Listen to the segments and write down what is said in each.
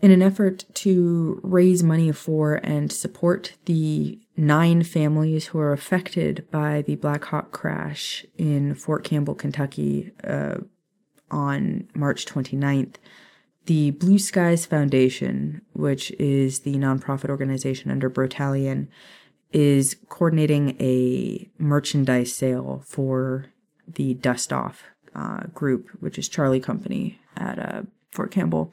in an effort to raise money for and support the nine families who are affected by the Black Hawk crash in Fort Campbell, Kentucky uh, on March 29th, the Blue Skies Foundation, which is the nonprofit organization under Brotalion, is coordinating a merchandise sale for the Dustoff uh, group, which is Charlie Company at uh, Fort Campbell.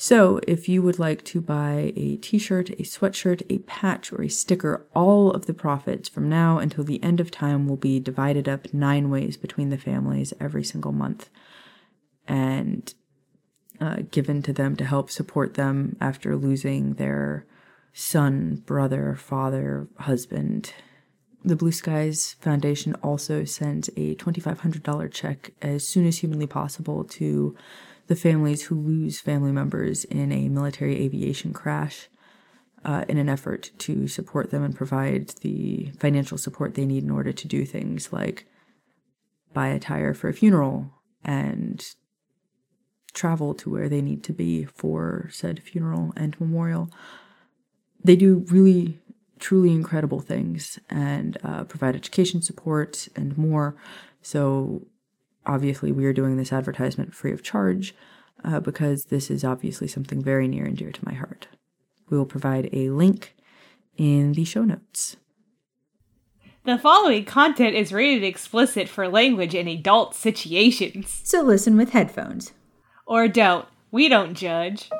So, if you would like to buy a t shirt, a sweatshirt, a patch, or a sticker, all of the profits from now until the end of time will be divided up nine ways between the families every single month and uh, given to them to help support them after losing their son, brother, father, husband. The Blue Skies Foundation also sends a $2,500 check as soon as humanly possible to the families who lose family members in a military aviation crash uh, in an effort to support them and provide the financial support they need in order to do things like buy a tire for a funeral and travel to where they need to be for said funeral and memorial. They do really, truly incredible things and uh, provide education support and more. So obviously we are doing this advertisement free of charge uh, because this is obviously something very near and dear to my heart. We will provide a link in the show notes. The following content is rated explicit for language in adult situations. So listen with headphones. Or don't. We don't judge.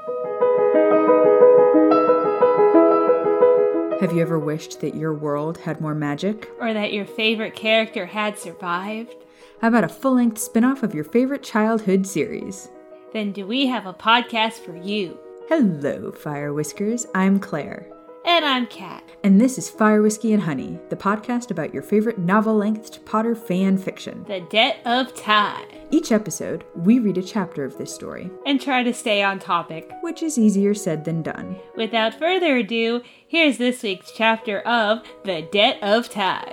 Have you ever wished that your world had more magic? Or that your favorite character had survived? How about a full length spin off of your favorite childhood series? Then do we have a podcast for you? Hello, Fire Whiskers. I'm Claire. And I'm Kat. And this is Fire Whiskey and Honey, the podcast about your favorite novel length Potter fan fiction The Debt of Time. Each episode, we read a chapter of this story, And try to stay on topic. which is easier said than done. Without further ado, here's this week's chapter of The Debt of Time.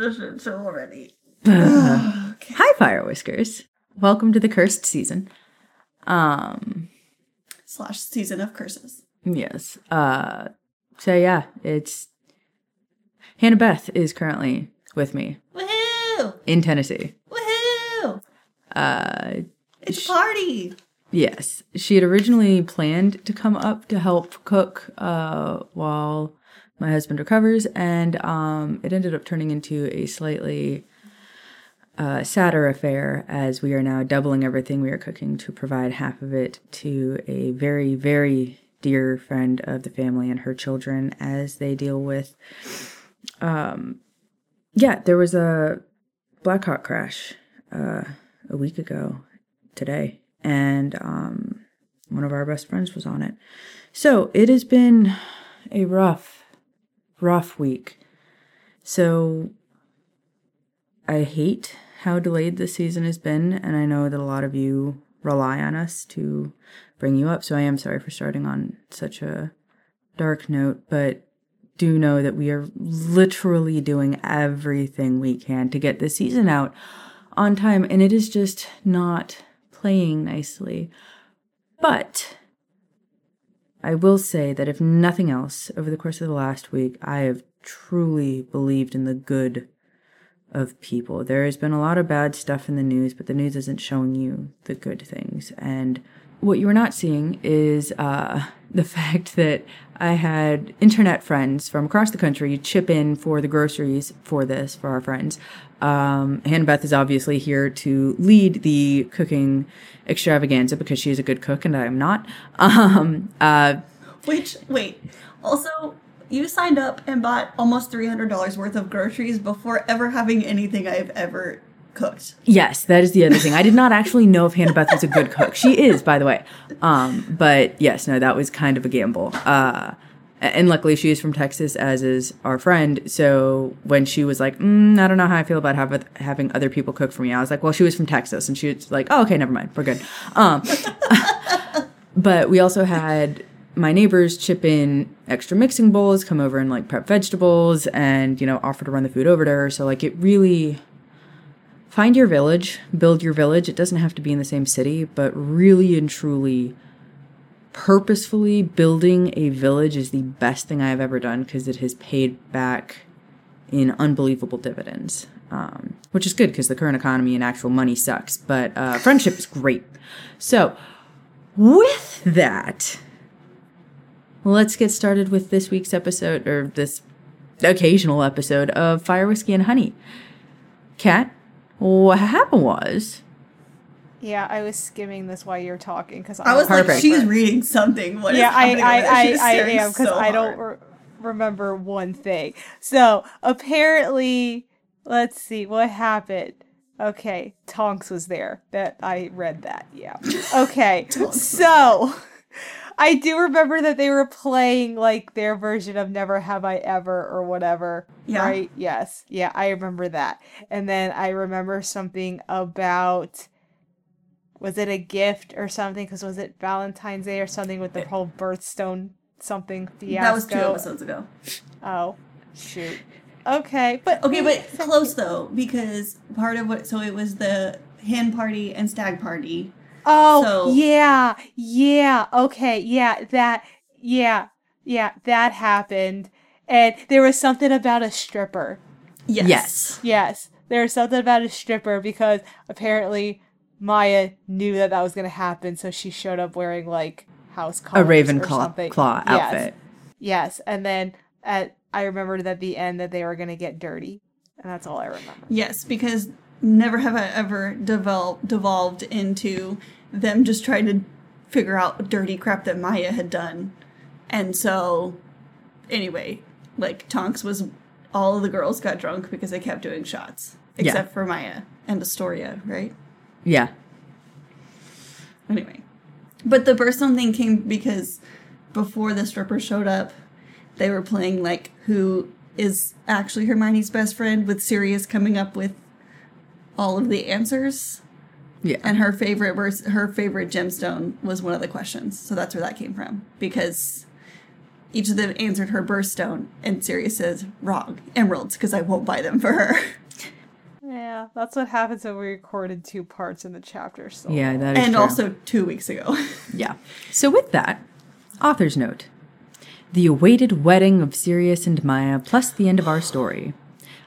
God, this is such a shit show already. okay. Hi, Fire Whiskers. Welcome to the cursed season. Um, Slash season of curses. yes. Uh, so yeah, it's Hannah Beth is currently with me Woohoo! in Tennessee. Woohoo! Uh, It's a party! Yes, she had originally planned to come up to help cook uh, while my husband recovers, and um, it ended up turning into a slightly uh, sadder affair as we are now doubling everything we are cooking to provide half of it to a very, very dear friend of the family and her children as they deal with. Um, yeah, there was a Black Hawk crash uh, a week ago today, and um, one of our best friends was on it. So it has been a rough, rough week. So I hate how delayed this season has been, and I know that a lot of you rely on us to bring you up. So I am sorry for starting on such a dark note, but do know that we are literally doing everything we can to get this season out on time, and it is just not playing nicely. But I will say that if nothing else, over the course of the last week, I have truly believed in the good of people. There has been a lot of bad stuff in the news, but the news isn't showing you the good things. And what you are not seeing is uh, the fact that I had internet friends from across the country chip in for the groceries for this for our friends. Um, Hannah Beth is obviously here to lead the cooking extravaganza because she is a good cook and I am not. Um, uh, Which, wait. Also, you signed up and bought almost $300 worth of groceries before ever having anything I've ever cooked. Yes, that is the other thing. I did not actually know if Hannah Beth was a good cook. She is, by the way. Um, but yes, no, that was kind of a gamble. Uh, and luckily, she is from Texas, as is our friend. So when she was like, mm, "I don't know how I feel about have, having other people cook for me," I was like, "Well, she was from Texas," and she was like, "Oh, okay, never mind, we're good." Um, but we also had my neighbors chip in extra mixing bowls, come over and like prep vegetables and, you know, offer to run the food over to her. So like it really find your village, build your village. It doesn't have to be in the same city, but really and truly purposefully building a village is the best thing I've ever done because it has paid back in unbelievable dividends. Um, which is good because the current economy and actual money sucks, but uh, friendship is great. So, with that, let's get started with this week's episode or this occasional episode of Fire Whiskey and Honey. Kat, what happened was Yeah, I was skimming this while you were talking because I was Perfect. like, she's reading something. What is yeah, I I? I, I am because so I don't re- remember one thing. So apparently, let's see what happened. Okay, Tonks was there. That I read that. Yeah. Okay. so I do remember that they were playing like their version of Never Have I Ever or whatever. Yeah. Right? Yes. Yeah, I remember that. And then I remember something about was it a gift or something? Because was it Valentine's Day or something with the whole birthstone something fiasco? That was two episodes ago. Oh, shoot. Okay, but Okay, but close though, because part of what so it was the hen party and stag party. Oh, So- yeah, yeah. Okay, yeah. That, yeah, yeah. That happened, and there was something about a stripper. Yes. yes. Yes, there was something about a stripper because apparently Maya knew that that was going to happen, so she showed up wearing like house A raven or claw, something. claw Yes. outfit. Yes, and then at I remembered at the end that they were going to get dirty, and that's all I remember. Yes, because never have I ever developed devolved into them just trying to figure out dirty crap that Maya had done. And so anyway, like Tonks was all of the girls got drunk because they kept doing shots. Yeah. Except for Maya and Astoria, right? Yeah. Anyway. But the birthstone thing came because before the stripper showed up, they were playing like who is actually Hermione's best friend with Sirius coming up with all of the answers. Yeah. And her favorite verse her favorite gemstone was one of the questions. So that's where that came from. Because each of them answered her birthstone and Sirius says, Wrong, emeralds, because I won't buy them for her. Yeah, that's what happens when we recorded two parts in the chapter. So yeah, that is and true. also two weeks ago. Yeah. So with that, author's note. The awaited wedding of Sirius and Maya plus the end of our story.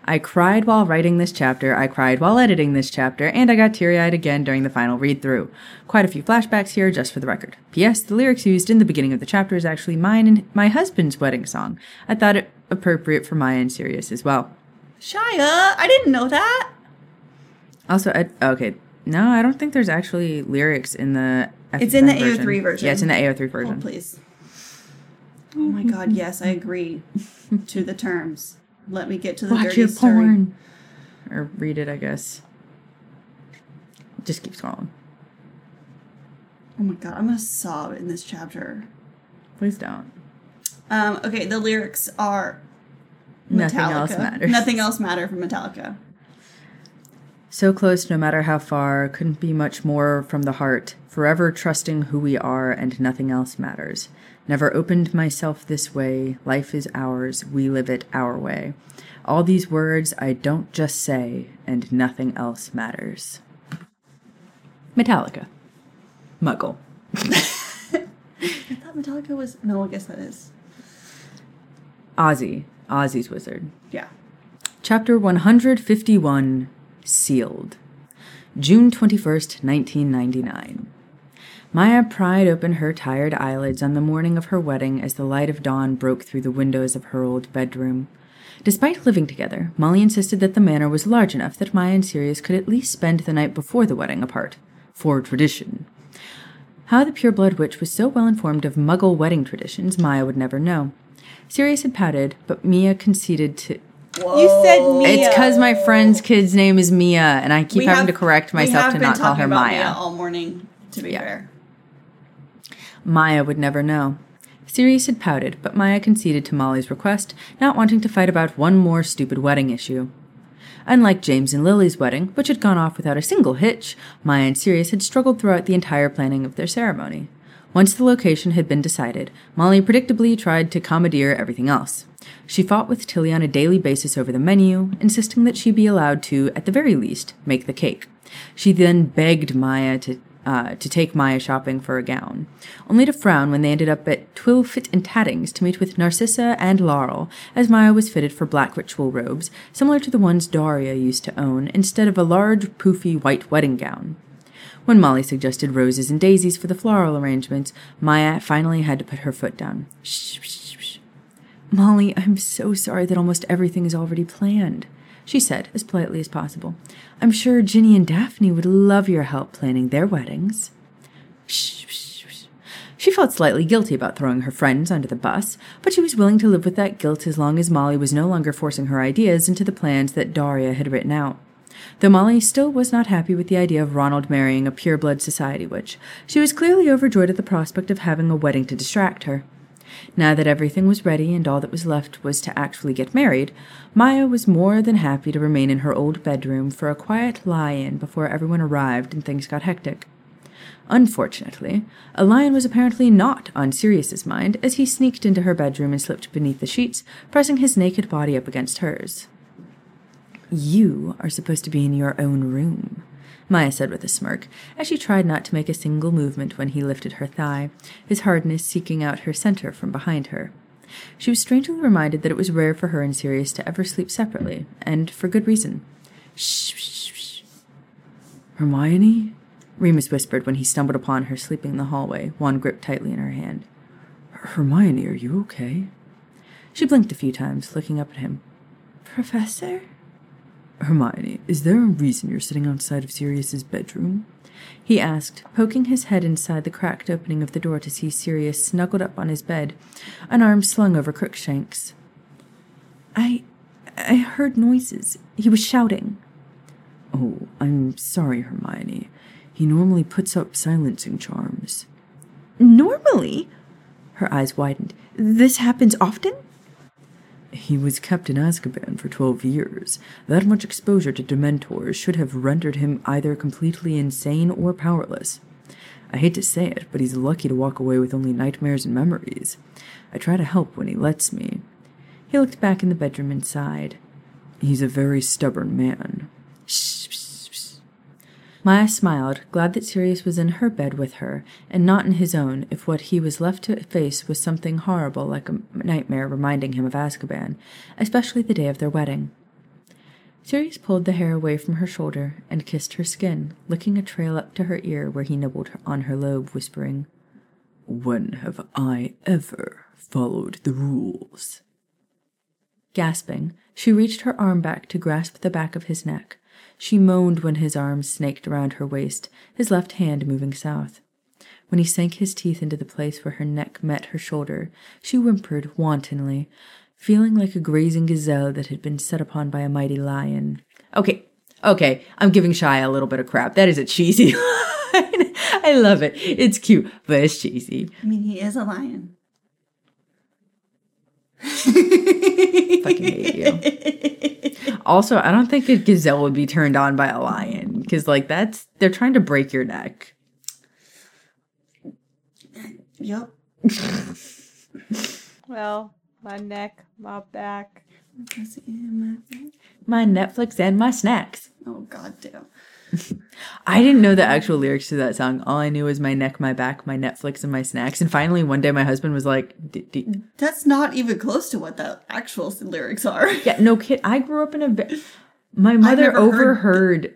I cried while writing this chapter, I cried while editing this chapter, and I got teary eyed again during the final read through. Quite a few flashbacks here, just for the record. P.S. The lyrics used in the beginning of the chapter is actually mine and my husband's wedding song. I thought it appropriate for Maya and Sirius as well. Shaya, I didn't know that. Also, I, okay, no, I don't think there's actually lyrics in the. It's in the FFN AO3 version. Yeah, it's in the AO3 version. Oh, version. please. Oh my god, yes, I agree to the terms. Let me get to the Watch dirty your story. porn. Or read it, I guess. Just keep scrolling. Oh my god, I'm gonna sob in this chapter. Please don't. Um, okay, the lyrics are Metallica. Nothing else matters. Nothing else matter from Metallica. So close, no matter how far, couldn't be much more from the heart. Forever trusting who we are, and nothing else matters. Never opened myself this way. Life is ours. We live it our way. All these words I don't just say, and nothing else matters. Metallica. Muggle. I thought Metallica was no, I guess that is. Ozzy. Ozzy's Wizard. Yeah. Chapter 151 Sealed. June 21st, 1999. Maya pried open her tired eyelids on the morning of her wedding as the light of dawn broke through the windows of her old bedroom. Despite living together, Molly insisted that the manor was large enough that Maya and Sirius could at least spend the night before the wedding apart. For tradition. How the pureblood witch was so well informed of muggle wedding traditions, Maya would never know. Sirius had pouted, but Mia conceded to. You said Mia. It's because my friend's kid's name is Mia, and I keep We having have- to correct myself to not call her Maya. Mia all morning, to be Yeah. fair. Maya would never know. Sirius had pouted, but Maya conceded to Molly's request, not wanting to fight about one more stupid wedding issue. Unlike James and Lily's wedding, which had gone off without a single hitch, Maya and Sirius had struggled throughout the entire planning of their ceremony. Once the location had been decided, Molly predictably tried to commandeer everything else. She fought with Tilly on a daily basis over the menu, insisting that she be allowed to, at the very least, make the cake. She then begged Maya to uh, to take Maya shopping for a gown, only to frown when they ended up at Twilfitt and Tattings to meet with Narcissa and Laurel, as Maya was fitted for black ritual robes, similar to the ones Dorea used to own, instead of a large, poofy white wedding gown. When Molly suggested roses and daisies for the floral arrangements, Maya finally had to put her foot down. Shh, shh, shh. Molly, I'm so sorry that almost everything is already planned she said as politely as possible. I'm sure Ginny and Daphne would love your help planning their weddings. She felt slightly guilty about throwing her friends under the bus, but she was willing to live with that guilt as long as Molly was no longer forcing her ideas into the plans that Dorea had written out. Though Molly still was not happy with the idea of Ronald marrying a pure blood society witch, she was clearly overjoyed at the prospect of having a wedding to distract her. Now that everything was ready and all that was left was to actually get married, Maya was more than happy to remain in her old bedroom for a quiet lie in before everyone arrived and things got hectic. Unfortunately, Elian was apparently not on Sirius's mind as he sneaked into her bedroom and slipped beneath the sheets, pressing his naked body up against hers. You are supposed to be in your own room, Maya said with a smirk, as she tried not to make a single movement when he lifted her thigh, his hardness seeking out her center from behind her. She was strangely reminded that it was rare for her and Sirius to ever sleep separately, and for good reason. Shh, shh, shh. Hermione? Remus whispered when he stumbled upon her sleeping in the hallway, wand gripped tightly in her hand. Hermione, are you okay? She blinked a few times, looking up at him. Professor? Hermione, is there a reason you're sitting outside of Sirius's bedroom? He asked, poking his head inside the cracked opening of the door to see Sirius snuggled up on his bed, an arm slung over Crookshanks. I. I heard noises. He was shouting. Oh, I'm sorry, Hermione. He normally puts up silencing charms. Normally? Her eyes widened. This happens often? He was kept in Azkaban for twelve years. That much exposure to Dementors should have rendered him either completely insane or powerless. I hate to say it, but he's lucky to walk away with only nightmares and memories. I try to help when he lets me. He looked back in the bedroom and sighed. He's a very stubborn man. Shh, Maya smiled, glad that Sirius was in her bed with her, and not in his own, if what he was left to face was something horrible like a nightmare reminding him of Azkaban, especially the day of their wedding. Sirius pulled the hair away from her shoulder and kissed her skin, licking a trail up to her ear where he nibbled on her lobe, whispering, When have I ever followed the rules? Gasping, she reached her arm back to grasp the back of his neck, she moaned when his arms snaked around her waist, his left hand moving south. When he sank his teeth into the place where her neck met her shoulder, she whimpered wantonly, feeling like a grazing gazelle that had been set upon by a mighty lion. Okay, okay, I'm giving Shaya a little bit of crap. That is a cheesy line. I love it. It's cute, but it's cheesy. I mean, he is a lion. Fucking hate you. Also, I don't think a gazelle would be turned on by a lion because, like, that's they're trying to break your neck. Yep. well, my neck, my back. My Netflix and my snacks. Oh god damn. I didn't know the actual lyrics to that song. All I knew was my neck, my back, my Netflix, and my snacks. And finally, one day, my husband was like, "That's not even close to what the actual lyrics are." Yeah, no kid. I grew up in a. My mother overheard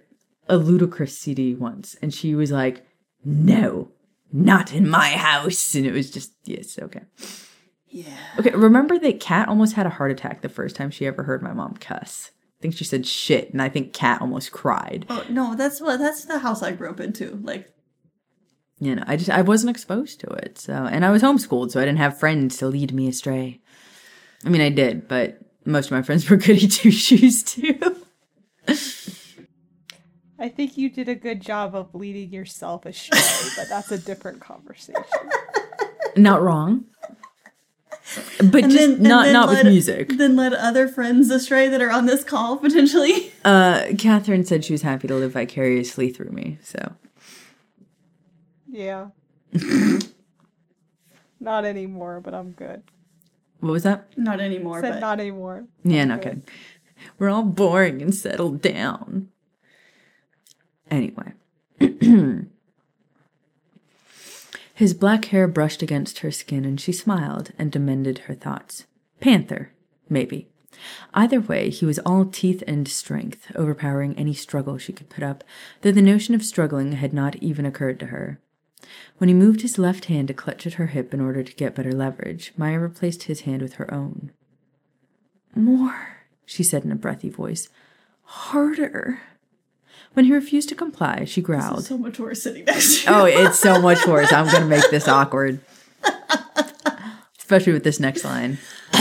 a Ludacris CD once, and she was like, "No, not in my house," and it was just yes, okay. Yeah. Okay, remember that Kat almost had a heart attack the first time she ever heard my mom cuss. I think she said shit, and I think Kat almost cried. Oh no, that's what that's the house I grew up into. Like, you know, I just I wasn't exposed to it, so and I was homeschooled, so I didn't have friends to lead me astray. I mean, I did, but most of my friends were goody two shoes too. I think you did a good job of leading yourself astray, but that's a different conversation. Not wrong but and just then, not not led, with music. Then led other friends astray that are on this call potentially. Uh, Catherine said she was happy to live vicariously through me. So, yeah. Not anymore, but I'm good. What was that? Not anymore, Said but not anymore. Yeah, not good. We're all boring and settled down. Anyway. His black hair brushed against her skin and she smiled and amended her thoughts. Panther, maybe. Either way, he was all teeth and strength, overpowering any struggle she could put up, though the notion of struggling had not even occurred to her. When he moved his left hand to clutch at her hip in order to get better leverage, Maya replaced his hand with her own. More, she said in a breathy voice. Harder. When he refused to comply, she growled. so much worse sitting next to oh, you. Oh, it's so much worse. I'm going to make this awkward. Especially with this next line.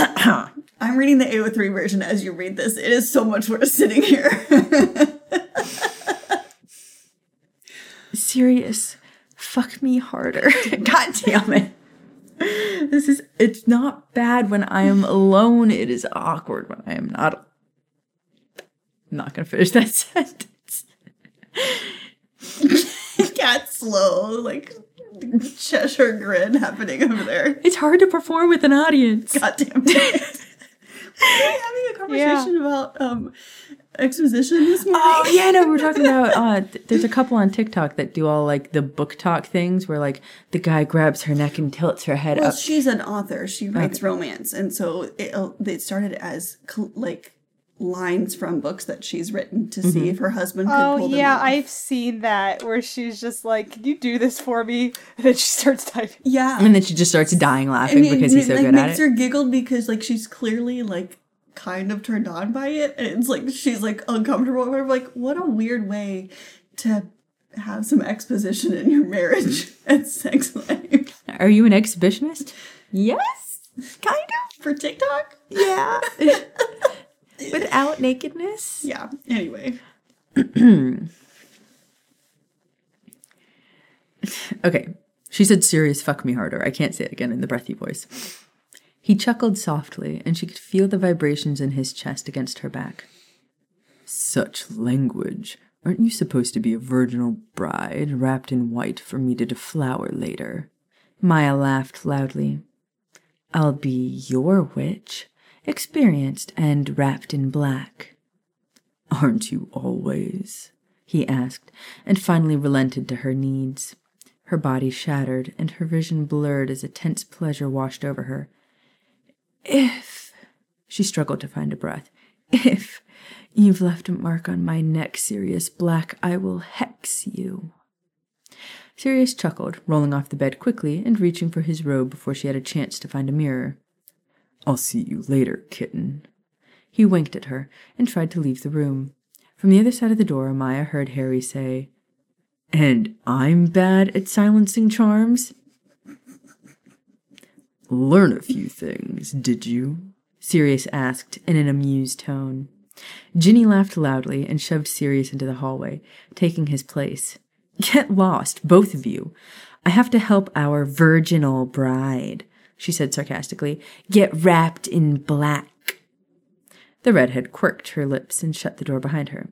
I'm reading the AO3 version as you read this. It is so much worse sitting here. Sirius. Fuck me harder. God damn it. This is, it's not bad when I am alone. It is awkward when I am not. I'm not going to finish that sentence. Cat slow, like Cheshire grin happening over there. It's hard to perform with an audience. God damn it. We're having a conversation about um exposition this morning. Oh yeah, no, we were talking about. Uh, th- there's a couple on TikTok that do all like the book talk things, where like the guy grabs her neck and tilts her head Well, up. she's an author. She writes romance, and so it, it started as like lines from books that she's written to see mm-hmm. if her husband could Oh pull them yeah, off. I've seen that where she's just like, "Can you do this for me?" And then she starts typing. yeah, and then she just starts dying laughing And it- because he's it, so like, good at it. makes her giggle because like she's clearly like kind of turned on by it, and it's like she's like uncomfortable. We're like, what a weird way to have some exposition in your marriage and sex life Are you an exhibitionist? Yes, kind of. for TikTok. Yeah. Without nakedness. Yeah. Anyway, Okay. She said Sirius fuck me harder. I can't say it again in the breathy voice. He chuckled softly, and she could feel the vibrations in his chest against her back. Such language. Aren't you supposed to be a virginal bride wrapped in white for me to deflower later? Maya laughed loudly. I'll be your witch, experienced and wrapped in black. Aren't you always? he asked, and finally relented to her needs. Her body shattered, and her vision blurred as a tense pleasure washed over her. If, she struggled to find a breath, if you've left a mark on my neck, Sirius Black, I will hex you. Sirius chuckled, rolling off the bed quickly and reaching for his robe before she had a chance to find a mirror. I'll see you later, kitten. He winked at her and tried to leave the room. From the other side of the door, Maya heard Harry say, And I'm bad at silencing charms? Learn a few things, did you? Sirius asked in an amused tone. Ginny laughed loudly and shoved Sirius into the hallway, taking his place. Get lost, both of you. I have to help our virginal bride, she said sarcastically. Get wrapped in black. The redhead quirked her lips and shut the door behind her,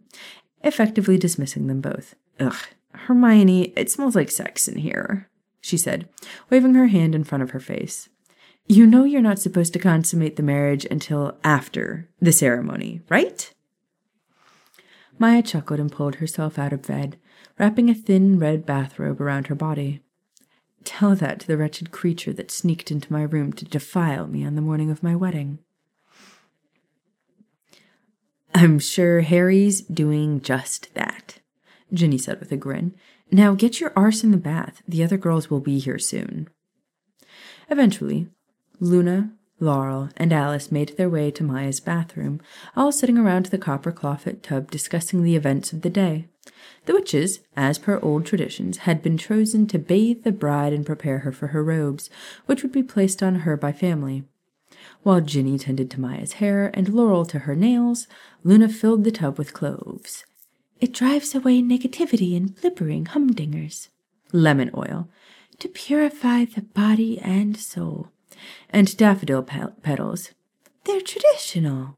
effectively dismissing them both. Ugh, Hermione, it smells like sex in here, she said, waving her hand in front of her face. You know you're not supposed to consummate the marriage until after the ceremony, right? Maya chuckled and pulled herself out of bed, wrapping a thin red bathrobe around her body. Tell that to the wretched creature that sneaked into my room to defile me on the morning of my wedding. I'm sure Harry's doing just that, Ginny said with a grin. Now get your arse in the bath. The other girls will be here soon. Eventually, Luna, Laurel, and Alice made their way to Maya's bathroom, all sitting around the copper closet tub discussing the events of the day. The witches, as per old traditions, had been chosen to bathe the bride and prepare her for her robes, which would be placed on her by family. While Ginny tended to Maya's hair and Laurel to her nails, Luna filled the tub with cloves. It drives away negativity and blibbering humdingers. Lemon oil, to purify the body and soul. And daffodil pe- petals. They're traditional,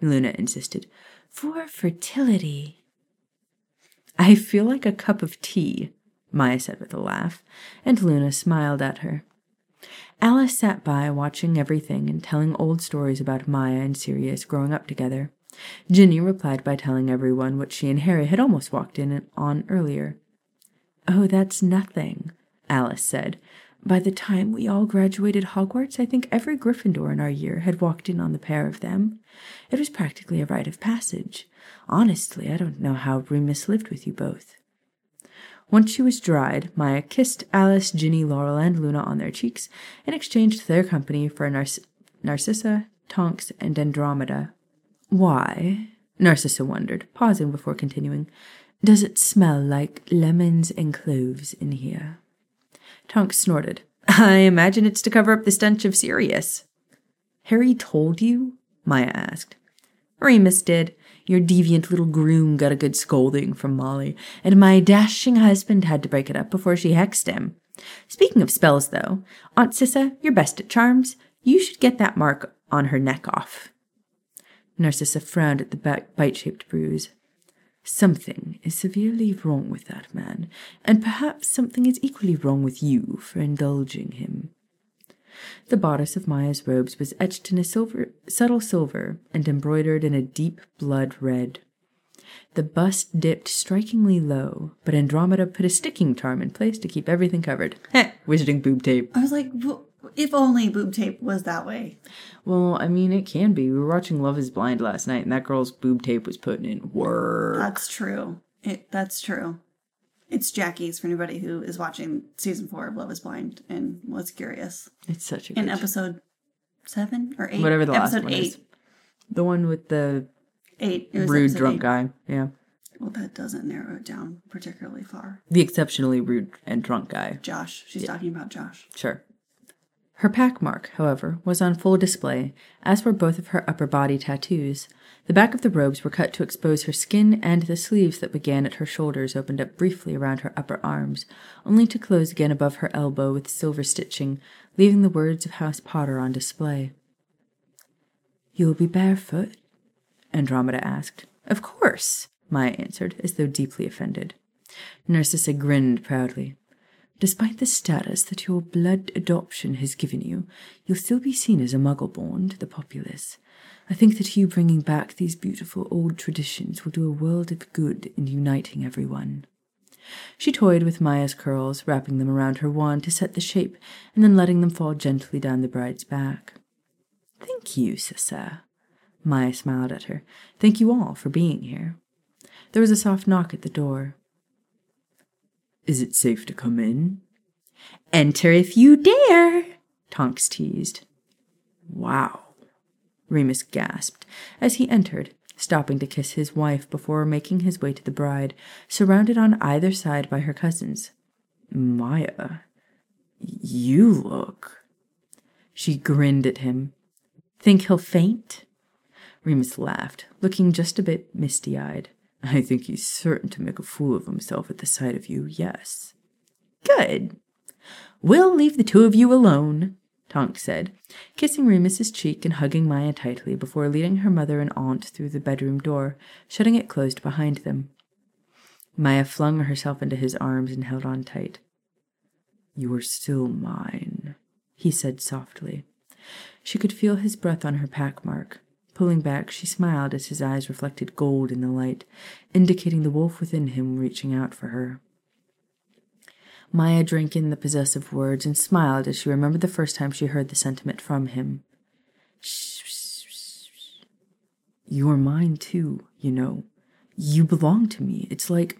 Luna insisted, for fertility. I feel like a cup of tea, Maya said with a laugh, and Luna smiled at her. Alice sat by, watching everything and telling old stories about Maya and Sirius growing up together. Ginny replied by telling everyone what she and Harry had almost walked in on earlier. Oh, that's nothing, Alice said. By the time we all graduated Hogwarts, I think every Gryffindor in our year had walked in on the pair of them. It was practically a rite of passage. Honestly, I don't know how Remus lived with you both. Once she was dried, Maya kissed Alice, Ginny, Laurel, and Luna on their cheeks and exchanged their company for Narc- Narcissa, Tonks, and Andromeda. Why? Narcissa wondered, pausing before continuing. Does it smell like lemons and cloves in here? Tonks snorted. I imagine it's to cover up the stench of Sirius. Harry told you? Maya asked. Remus did. Your deviant little groom got a good scolding from Molly, and my dashing husband had to break it up before she hexed him. Speaking of spells, though, Aunt Sissa, you're best at charms. You should get that mark on her neck off. Narcissa frowned at the bite shaped bruise. Something is severely wrong with that man, and perhaps something is equally wrong with you for indulging him. The bodice of Maya's robes was etched in a silver, subtle silver and embroidered in a deep blood red. The bust dipped strikingly low, but Andromeda put a sticking charm in place to keep everything covered. Wizarding boob tape. I was like, if only boob tape was that way. Well, I mean, it can be. We were watching Love is Blind last night, and that girl's boob tape was putting in work. That's true. It, that's true. It's Jackie's for anybody who is watching season four of Love is Blind and was curious. It's such a In episode seven or eight? Whatever the last one eight. is. The one with the Eight. Rude drunk eight. guy. Yeah. Well, that doesn't narrow it down particularly far. The exceptionally rude and drunk guy. Josh. She's talking about Josh. Sure. Her pack mark, however, was on full display, as were both of her upper body tattoos. The back of the robes were cut to expose her skin, and the sleeves that began at her shoulders opened up briefly around her upper arms, only to close again above her elbow with silver stitching, leaving the words of House Potter on display. You'll be barefoot? Andromeda asked. Of course, Maya answered, as though deeply offended. Narcissa grinned proudly. Despite the status that your blood adoption has given you, you'll still be seen as a muggle born to the populace. I think that you bringing back these beautiful old traditions will do a world of good in uniting everyone. She toyed with Maya's curls, wrapping them around her wand to set the shape, and then letting them fall gently down the bride's back. Thank you, Sissa. Maya smiled at her. Thank you all for being here. There was a soft knock at the door. Is it safe to come in? Enter if you dare, Tonks teased. Wow, Remus gasped as he entered, stopping to kiss his wife before making his way to the bride, surrounded on either side by her cousins. Maya, you look. She grinned at him. Think he'll faint? Remus laughed, looking just a bit misty eyed. I think he's certain to make a fool of himself at the sight of you, yes. Good. We'll leave the two of you alone, Tonks said, kissing Remus's cheek and hugging Maya tightly before leading her mother and aunt through the bedroom door, shutting it closed behind them. Maya flung herself into his arms and held on tight. You are still mine, he said softly. She could feel his breath on her pack mark. Pulling back, she smiled as his eyes reflected gold in the light, indicating the wolf within him reaching out for her. Maya drank in the possessive words and smiled as she remembered the first time she heard the sentiment from him. You're mine too, you know. You belong to me. It's like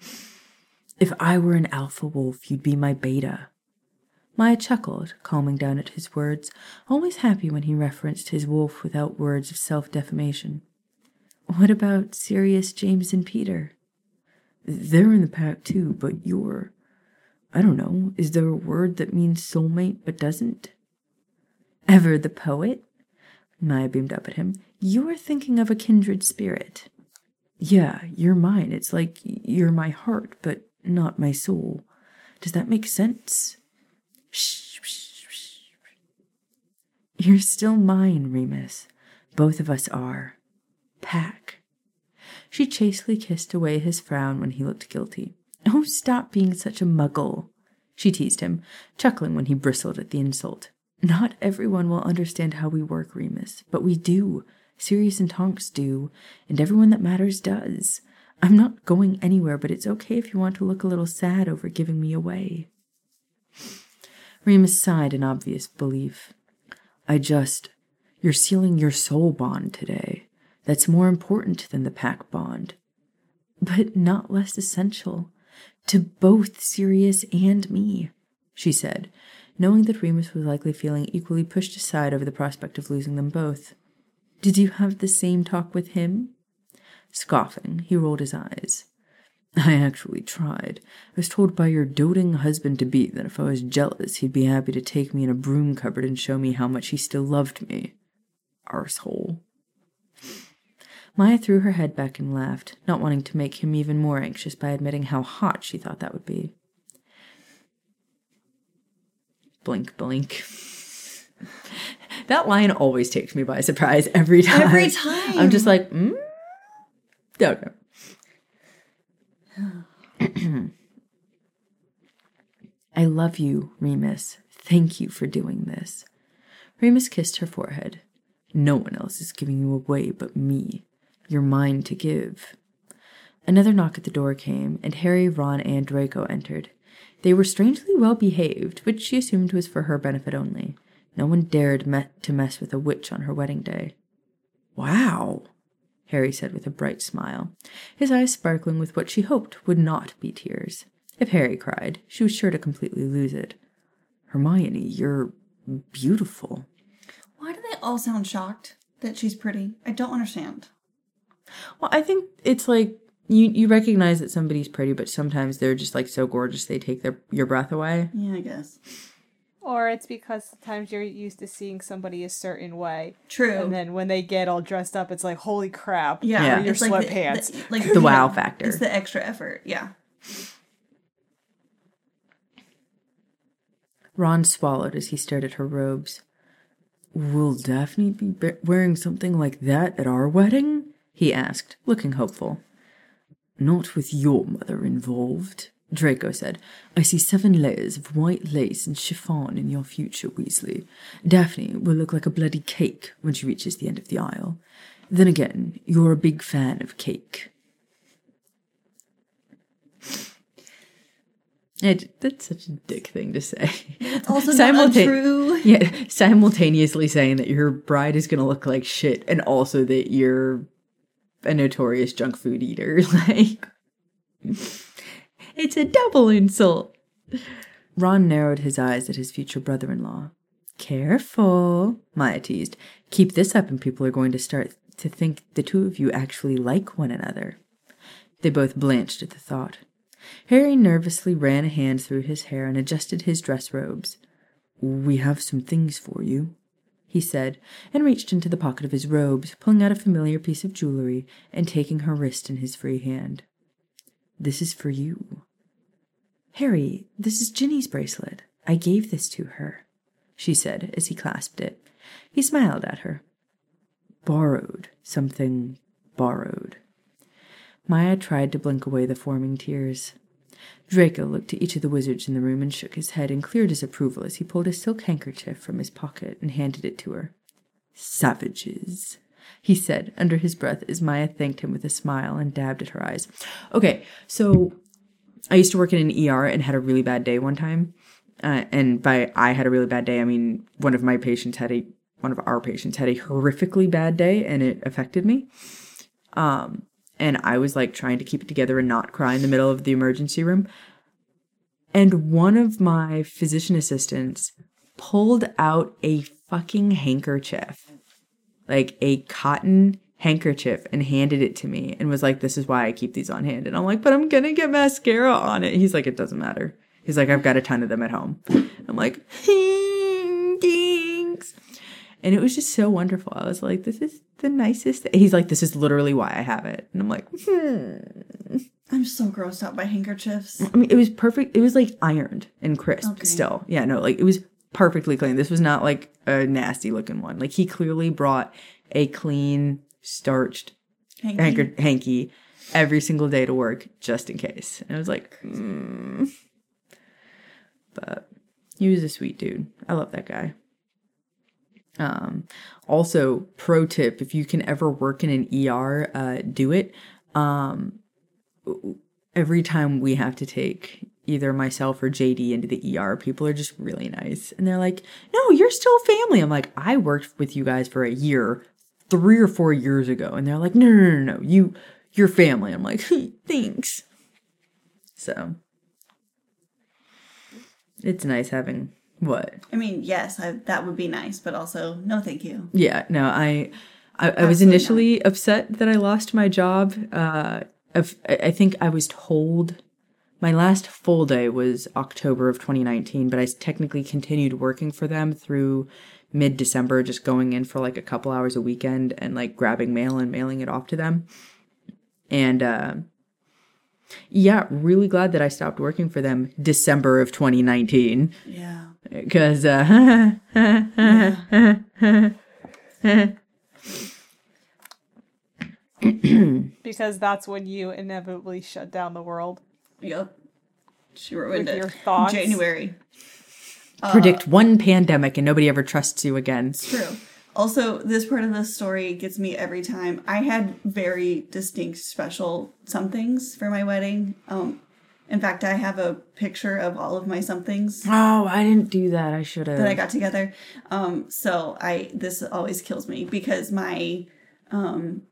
if I were an alpha wolf, you'd be my beta. Maya chuckled, calming down at his words, always happy when he referenced his wolf without words of self defamation. What about Sirius, James, and Peter? They're in the pack too, but you're. I don't know, is there a word that means soulmate but doesn't? Ever the poet? Maya beamed up at him. You're thinking of a kindred spirit. Yeah, you're mine. It's like you're my heart, but not my soul. Does that make sense? You're still mine, Remus. Both of us are. Pack. She chastely kissed away his frown when he looked guilty. Oh, stop being such a muggle, she teased him, chuckling when he bristled at the insult. Not everyone will understand how we work, Remus, but we do. Sirius and Tonks do, and everyone that matters does. I'm not going anywhere, but it's okay if you want to look a little sad over giving me away. Remus sighed in obvious belief. I just. You're sealing your soul bond today. That's more important than the pack bond. But not less essential. To both Sirius and me, she said, knowing that Remus was likely feeling equally pushed aside over the prospect of losing them both. Did you have the same talk with him? Scoffing, he rolled his eyes. I actually tried. I was told by your doting husband to be that if I was jealous, he'd be happy to take me in a broom cupboard and show me how much he still loved me. Arsehole. Maya threw her head back and laughed, not wanting to make him even more anxious by admitting how hot she thought that would be. Blink, blink. That line always takes me by surprise every time. Every time. I'm just like, mm? Okay. I love you, Remus. Thank you for doing this. Remus kissed her forehead. No one else is giving you away but me. You're mine to give. Another knock at the door came, and Harry, Ron, and Draco entered. They were strangely well behaved, which she assumed was for her benefit only. No one dared met to mess with a witch on her wedding day. Wow, Harry said with a bright smile, his eyes sparkling with what she hoped would not be tears. If Harry cried, she was sure to completely lose it. Hermione, you're beautiful. Why do they all sound shocked that she's pretty? I don't understand. Well, I think it's like you you recognize that somebody's pretty, but sometimes they're just like so gorgeous they take their your breath away. Yeah, I guess. Or it's because sometimes you're used to seeing somebody a certain way. True. And then when they get all dressed up, it's like, holy crap. yeah, Yeah. Your it's like the- sweatpants. the- like The wow factor. It's the extra effort. Yeah. Ron swallowed as he stared at her robes. Will Daphne be be- wearing something like that at our wedding? he asked, looking hopeful. Not with your mother involved, Draco said. I see seven layers of white lace and chiffon in your future, Weasley. Daphne will look like a bloody cake when she reaches the end of the aisle. Then again, you're a big fan of cake. It, that's such a dick thing to say. It's also Simulta-. Yeah, simultaneously saying that your bride is gonna look like shit, and also that you're a notorious junk food eater. Like, it's a double insult. Ron narrowed his eyes at his future brother in law. Careful, Maya teased. Keep this up, and people are going to start to think the two of you actually like one another. They both blanched at the thought. Harry nervously ran a hand through his hair and adjusted his dress robes. We have some things for you, he said, and reached into the pocket of his robes, pulling out a familiar piece of jewelry and taking her wrist in his free hand. This is for you. Harry, this is Ginny's bracelet. I gave this to her, she said as he clasped it. He smiled at her. Borrowed, something borrowed. Maya tried to blink away the forming tears. Draco looked at each of the wizards in the room and shook his head in clear disapproval as he pulled a silk handkerchief from his pocket and handed it to her. Savages, he said under his breath as Maya thanked him with a smile and dabbed at her eyes. Okay, so I used to work in an ER and had a really bad day one time. Uh, and by I had a really bad day, I mean one of my patients had a one of our patients had a horrifically bad day and it affected me. Um, and I was like trying to keep it together and not cry in the middle of the emergency room. And one of my physician assistants pulled out a fucking handkerchief, like a cotton handkerchief, and handed it to me and was like, This is why I keep these on hand. And I'm like, But I'm gonna get mascara on it. He's like, It doesn't matter. He's like, I've got a ton of them at home. I'm like, Thanks. And it was just so wonderful. I was like, This is the nicest. He's like, This is literally why I have it. And I'm like, hmm. I'm so grossed out by handkerchiefs. I mean, it was perfect. It was like ironed and crisp Okay. still. Yeah, no, like it was perfectly clean. This was not like a nasty looking one. Like he clearly brought a clean, starched Hanky. hanker- hanky every single day to work just in case. And I was like, hmm. But he was a sweet dude. I love that guy. Um, also, pro tip: if you can ever work in an ER, uh, do it. Um, every time we have to take either myself or JD into the ER, people are just really nice, and they're like, "No, you're still family." I'm like, "I worked with you guys for a year, three or four years ago," and they're like, "No, no, no, no, you, you're family." I'm like, "Thanks." So it's nice having what I mean, yes, I, that would be nice, but also no, thank you. Yeah, no, I, I, I was initially upset that I lost my job. Uh, of, I think I was told my last full day was October of 2019, but I technically continued working for them through mid December, just going in for like a couple hours a weekend and like grabbing mail and mailing it off to them. And, uh, yeah, really glad that I stopped working for them December of 2019 Yeah. because uh, Because that's when you inevitably shut down the world. Yep. She ruined With it. your thoughts. January. Predict one pandemic and nobody ever trusts you again. True. Also, this part of the story gets me every time. I had very distinct, special somethings for my wedding. Um, in fact, I have a picture of all of my somethings Oh, I didn't do that. I should have. that I got together. Um, so I this always kills me because my, um,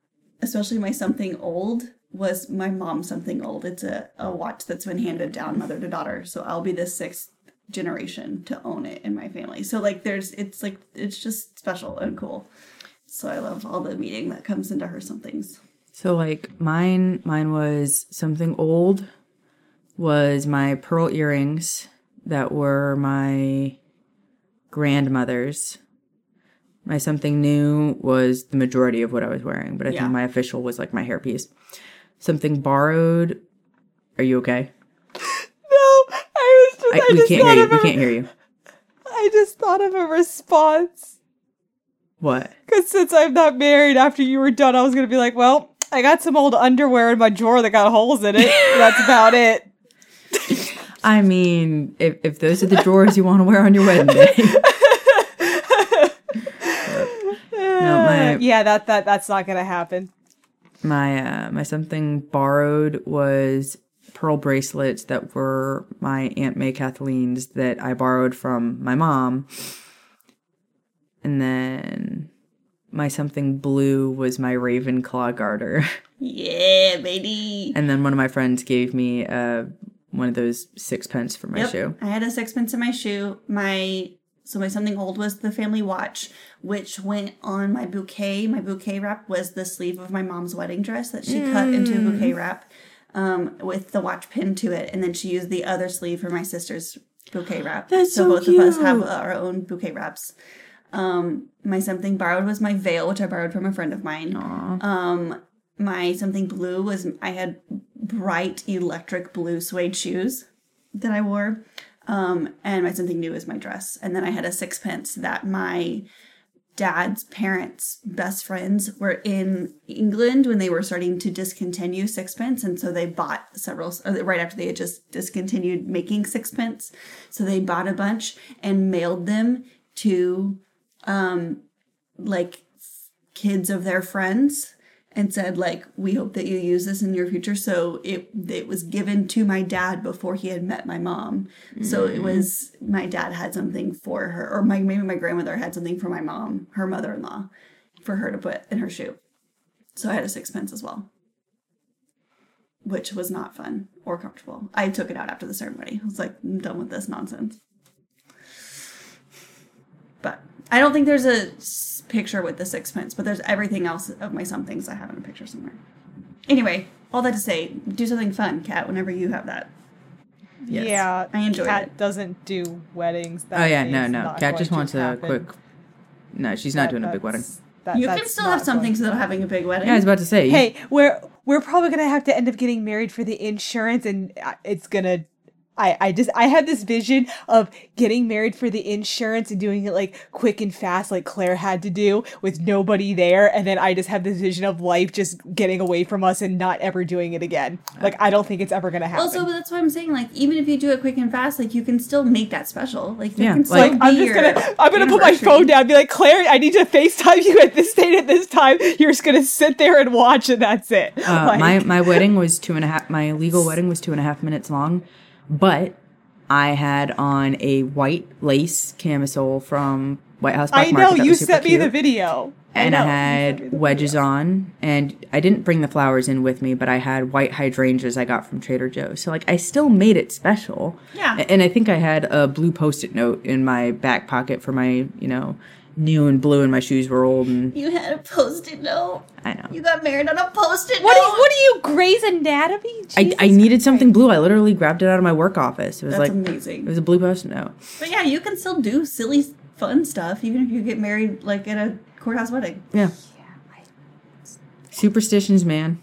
especially my something old was my mom something old. It's a, a watch that's been handed down mother to daughter. So I'll be the sixth generation to own it in my family. So like there's it's like it's just special and cool. So I love all the meaning that comes into her somethings. So like mine, mine was something old. Was my pearl earrings that were my grandmother's. My something new was the majority of what I was wearing, but I Yeah. think my official was like my hairpiece. Something borrowed. Are you okay? I. I, we can't thought hear you. of We a- can't hear you. I just thought of a response. What? Because since I'm not married, after you were done, I was gonna be like, well, I got some old underwear in my drawer that got holes in it. That's about it. I mean, if, if those are the drawers you want to wear on your wedding day. no, my yeah, that that that's not gonna happen. my uh, my something borrowed was pearl bracelets that were my aunt May Kathleen's that I borrowed from my mom, and then my something blue was my Ravenclaw garter, Yeah, baby. and then one of my friends gave me uh one of those sixpence for my Yep. shoe. I had a sixpence in my shoe. My so my something old was the family watch, which went on my bouquet. My bouquet wrap was the sleeve of my mom's wedding dress that she cut into a bouquet wrap um, with the watch pinned to it, and then she used the other sleeve for my sister's bouquet wrap. That's so so both of us have our own bouquet wraps. Um, my something borrowed was my veil, which I borrowed from a friend of mine. Um, my something blue was I had bright electric blue suede shoes that I wore. Um, and my something new is my dress. And then I had a sixpence that my dad's parents' best friends were in England when they were starting to discontinue sixpence, and so they bought several right after they had just discontinued making sixpence. So they bought a bunch and mailed them to um, like kids of their friends and said like we hope that you use this in your future. So it it was given to my dad before he had met my mom. So it mm. was my dad had something for her or my maybe my grandmother had something for my mom her mother-in-law for her to put in her shoe. So i had a sixpence as well. Which was not fun or comfortable. I took it out after the ceremony. I was like i'm done with this nonsense. But I don't think there's a picture with the sixpence, but there's everything else of my somethings I have in a picture somewhere. Anyway, all that to say, do something fun, Kat, whenever you have that. Yes. Yeah, I enjoyed Kat it. doesn't do weddings. Oh yeah, no, no. not Kat just wants a quick. No, she's not That- doing a big wedding. that- you can still have something going to without having a big wedding. Yeah, I was about to say. Hey, we're we're probably gonna have to end up getting married for the insurance, and uh, it's gonna I, I just I had this vision of getting married for the insurance and doing it like quick and fast like Claire had to do with nobody there and then I just have this vision of life just getting away from us and not ever doing it again. Like I don't think it's ever gonna happen. Also, but that's what I'm saying. Like, even if you do it quick and fast, like you can still make that special. Like, there Yeah, can still like- be I'm just gonna I'm gonna put my phone down and be like, Claire, I need to FaceTime you at this date at this time. You're just gonna sit there and watch and that's it. Uh, Like- my my wedding was two and a half. My legal wedding was two and a half minutes long, but I had on a white lace camisole from White House. Black I know Market you sent me the video. and I, know, you sent me had wedges video. on, and I didn't bring the flowers in with me, but I had white hydrangeas I got from Trader Joe's. So like, I still made it special. Yeah. And I think I had a blue post-it note in my back pocket for my, you know, new and blue, and my shoes were old, and You had a post-it note. I know. You got married on a post-it What note. are, what are you, Grey's Anatomy? I, Jesus I needed Christ. something blue. I literally grabbed it out of my work office. It was That's like amazing. It was a blue post-it note. But yeah, you can still do silly, fun stuff even if you get married like at a courthouse wedding. Yeah. Yeah. Superstitions, man.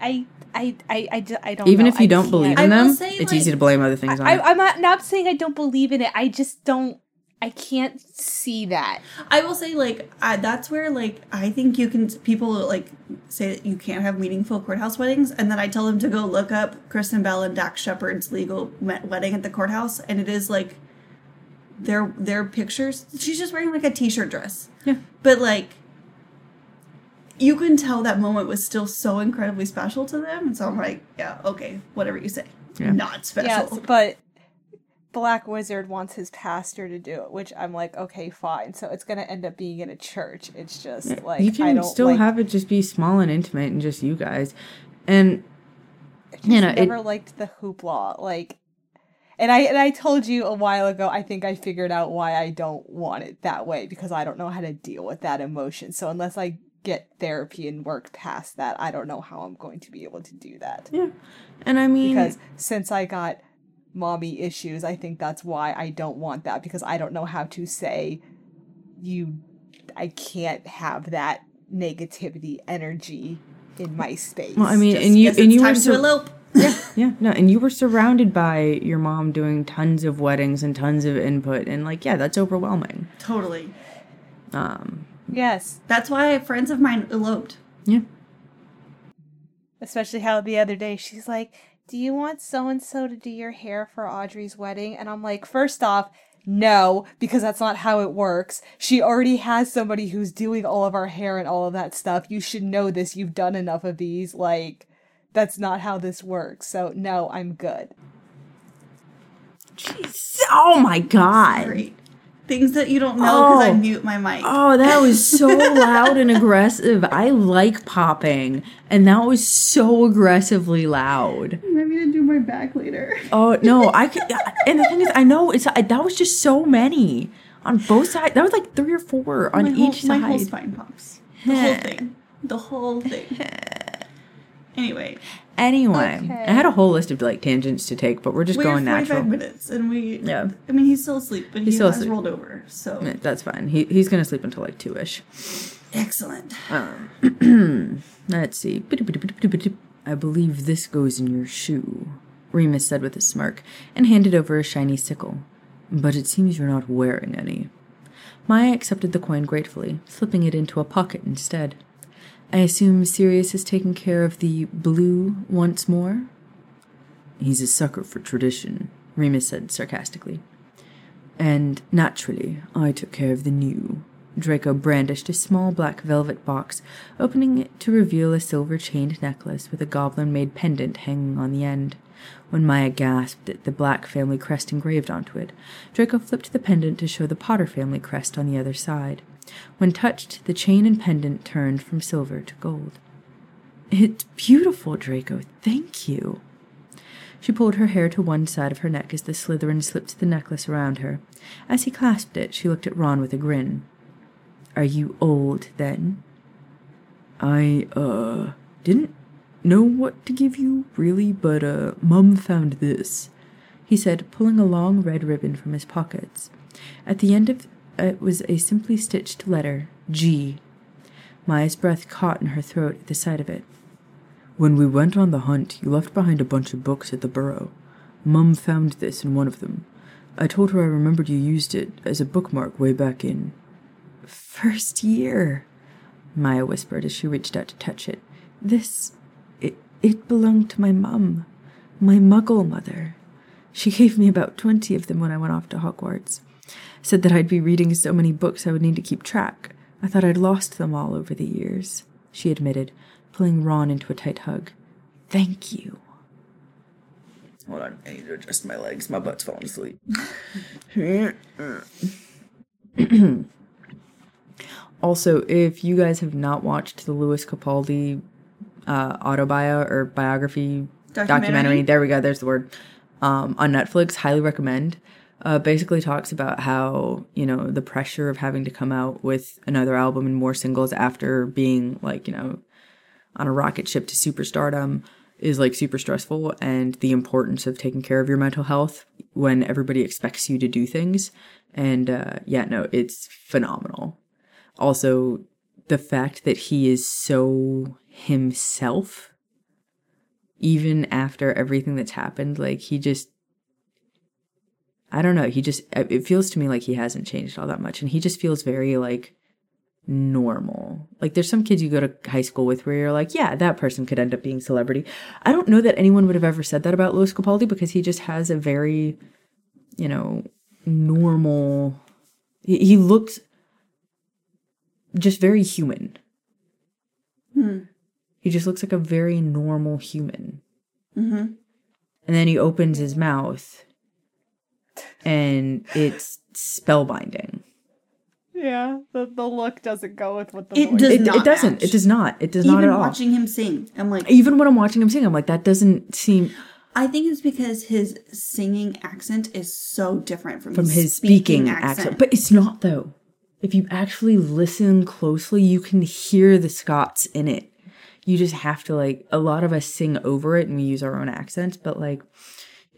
I, I, I, I, I don't Even know. if you I don't can't. believe in them, say, it's like- easy to blame other things on I, it. I'm not, not saying I don't believe in it. I just don't. I can't see that. I will say, like, I, that's where, like, I think you can, people, like, say that you can't have meaningful courthouse weddings, and then I tell them to go look up Kristen Bell and Dax Shepard's legal wedding at the courthouse, and it is, like, their, their pictures. She's just wearing, like, a t-shirt dress. Yeah. But, like, you can tell that moment was still so incredibly special to them, and so I'm like, yeah, okay, whatever you say. Yeah. Not special. Yes, but Black Wizard wants his pastor to do it, which I'm like, okay, fine. So it's gonna end up being in a church. It's just like you I can don't still like, have it just be small and intimate and just you guys. And just you know, it- never liked the hoopla. Like, and I and I told you a while ago. I think I figured out why I don't want it that way because I don't know how to deal with that emotion. So unless I get therapy and work past that, I don't know how I'm going to be able to do that. yeah. And I mean because since I got mommy issues, I think that's why I don't want that because I don't know how to say you I can't have that negativity energy in my space. well, I mean, Just and you and you were time to sur- elope. yeah, no, and you were surrounded by your mom doing tons of weddings and tons of input and like yeah, that's overwhelming. Totally. Um, yes, That's why friends of mine eloped. yeah. especially how the other day she's like, "Do you want so and so to do your hair for Audrey's wedding?" And I'm like, first off, no, because that's not how it works. She already has somebody who's doing all of our hair and all of that stuff. You should know this. You've done enough of these. Like, that's not how this works. So, no, I'm good. Jeez. Oh my god. Great. Things that you don't know because I Oh. mute my mic. Oh, that was so loud and aggressive. I like popping, and that was so aggressively loud. I'm to do my back later. Oh no, I could. And the thing is, I know it's I, that was just so many on both sides. That was like three or four on my whole, each My whole side. spine pops. The whole thing. The whole thing. Anyway, Anyway, Okay. I had a whole list of like tangents to take, but we're just we're going 45 natural. minutes and we. Yeah. I mean, he's still asleep, but He's he still has asleep. rolled over. So Yeah, That's fine. He he's gonna sleep until like two ish. excellent. Um, let's see. I believe this goes in your shoe, Remus said with a smirk, and handed over a shiny sickle. But it seems you're not wearing any. Maya accepted the coin gratefully, slipping it into a pocket instead. I assume Sirius has taken care of the blue once more? He's a sucker for tradition, Remus said sarcastically. And naturally, I took care of the new. Draco brandished a small black velvet box, opening it to reveal a silver chained necklace with a goblin made pendant hanging on the end. When Maya gasped at the black family crest engraved onto it, Draco flipped the pendant to show the Potter family crest on the other side. When touched, the chain and pendant turned from silver to gold. It's beautiful, Draco. Thank you. She pulled her hair to one side of her neck as the Slytherin slipped the necklace around her. As he clasped it, she looked at Ron with a grin. Are you old, then? I, uh, didn't know what to give you, really, but, uh, Mum found this, he said, pulling a long red ribbon from his pockets. At the end of it was a simply stitched letter, G. Maya's breath caught in her throat at the sight of it. When we went on the hunt, you left behind a bunch of books at the burrow. Mum found this in one of them. I told her I remembered you used it as a bookmark way back in. First year, Maya whispered as she reached out to touch it. This. It, it belonged to my mum, my muggle mother. She gave me about 20 of them when I went off to Hogwarts. Said that I'd be reading so many books I would need to keep track. I thought I'd lost them all over the years, she admitted, pulling Ron into a tight hug. Thank you. Hold on, I need to adjust my legs. My butt's falling asleep. also, if you guys have not watched the Lewis Capaldi uh, autobio or biography documentary. Documentary. there we go, there's the word, um, on Netflix, highly recommend. Uh, basically talks about how, you know, the pressure of having to come out with another album and more singles after being, like, you know, on a rocket ship to superstardom is like super stressful and the importance of taking care of your mental health when everybody expects you to do things. And uh yeah no it's phenomenal. Also the fact that he is so himself even after everything that's happened like he just i don't know he just it feels to me like he hasn't changed all that much and he just feels very like normal. Like there's some kids you go to high school with where you're like, yeah, that person could end up being celebrity. I don't know that anyone would have ever said that about Lewis Capaldi because he just has a very, you know, normal. He, he looks just very human. He just looks like a very normal human. Mm-hmm. And then he opens his mouth, and it's spellbinding. Yeah, the, the look doesn't go with what the It voice does It, not it doesn't. match. It does not. It does not at all. watching him sing, I'm like, Even when I'm watching him sing, I'm like, that doesn't seem I think it's because his singing accent is so different from, from his speaking accent. But it's not though. If you actually listen closely, you can hear the Scots in it. You just have to like a lot of us sing over it and we use our own accents, but like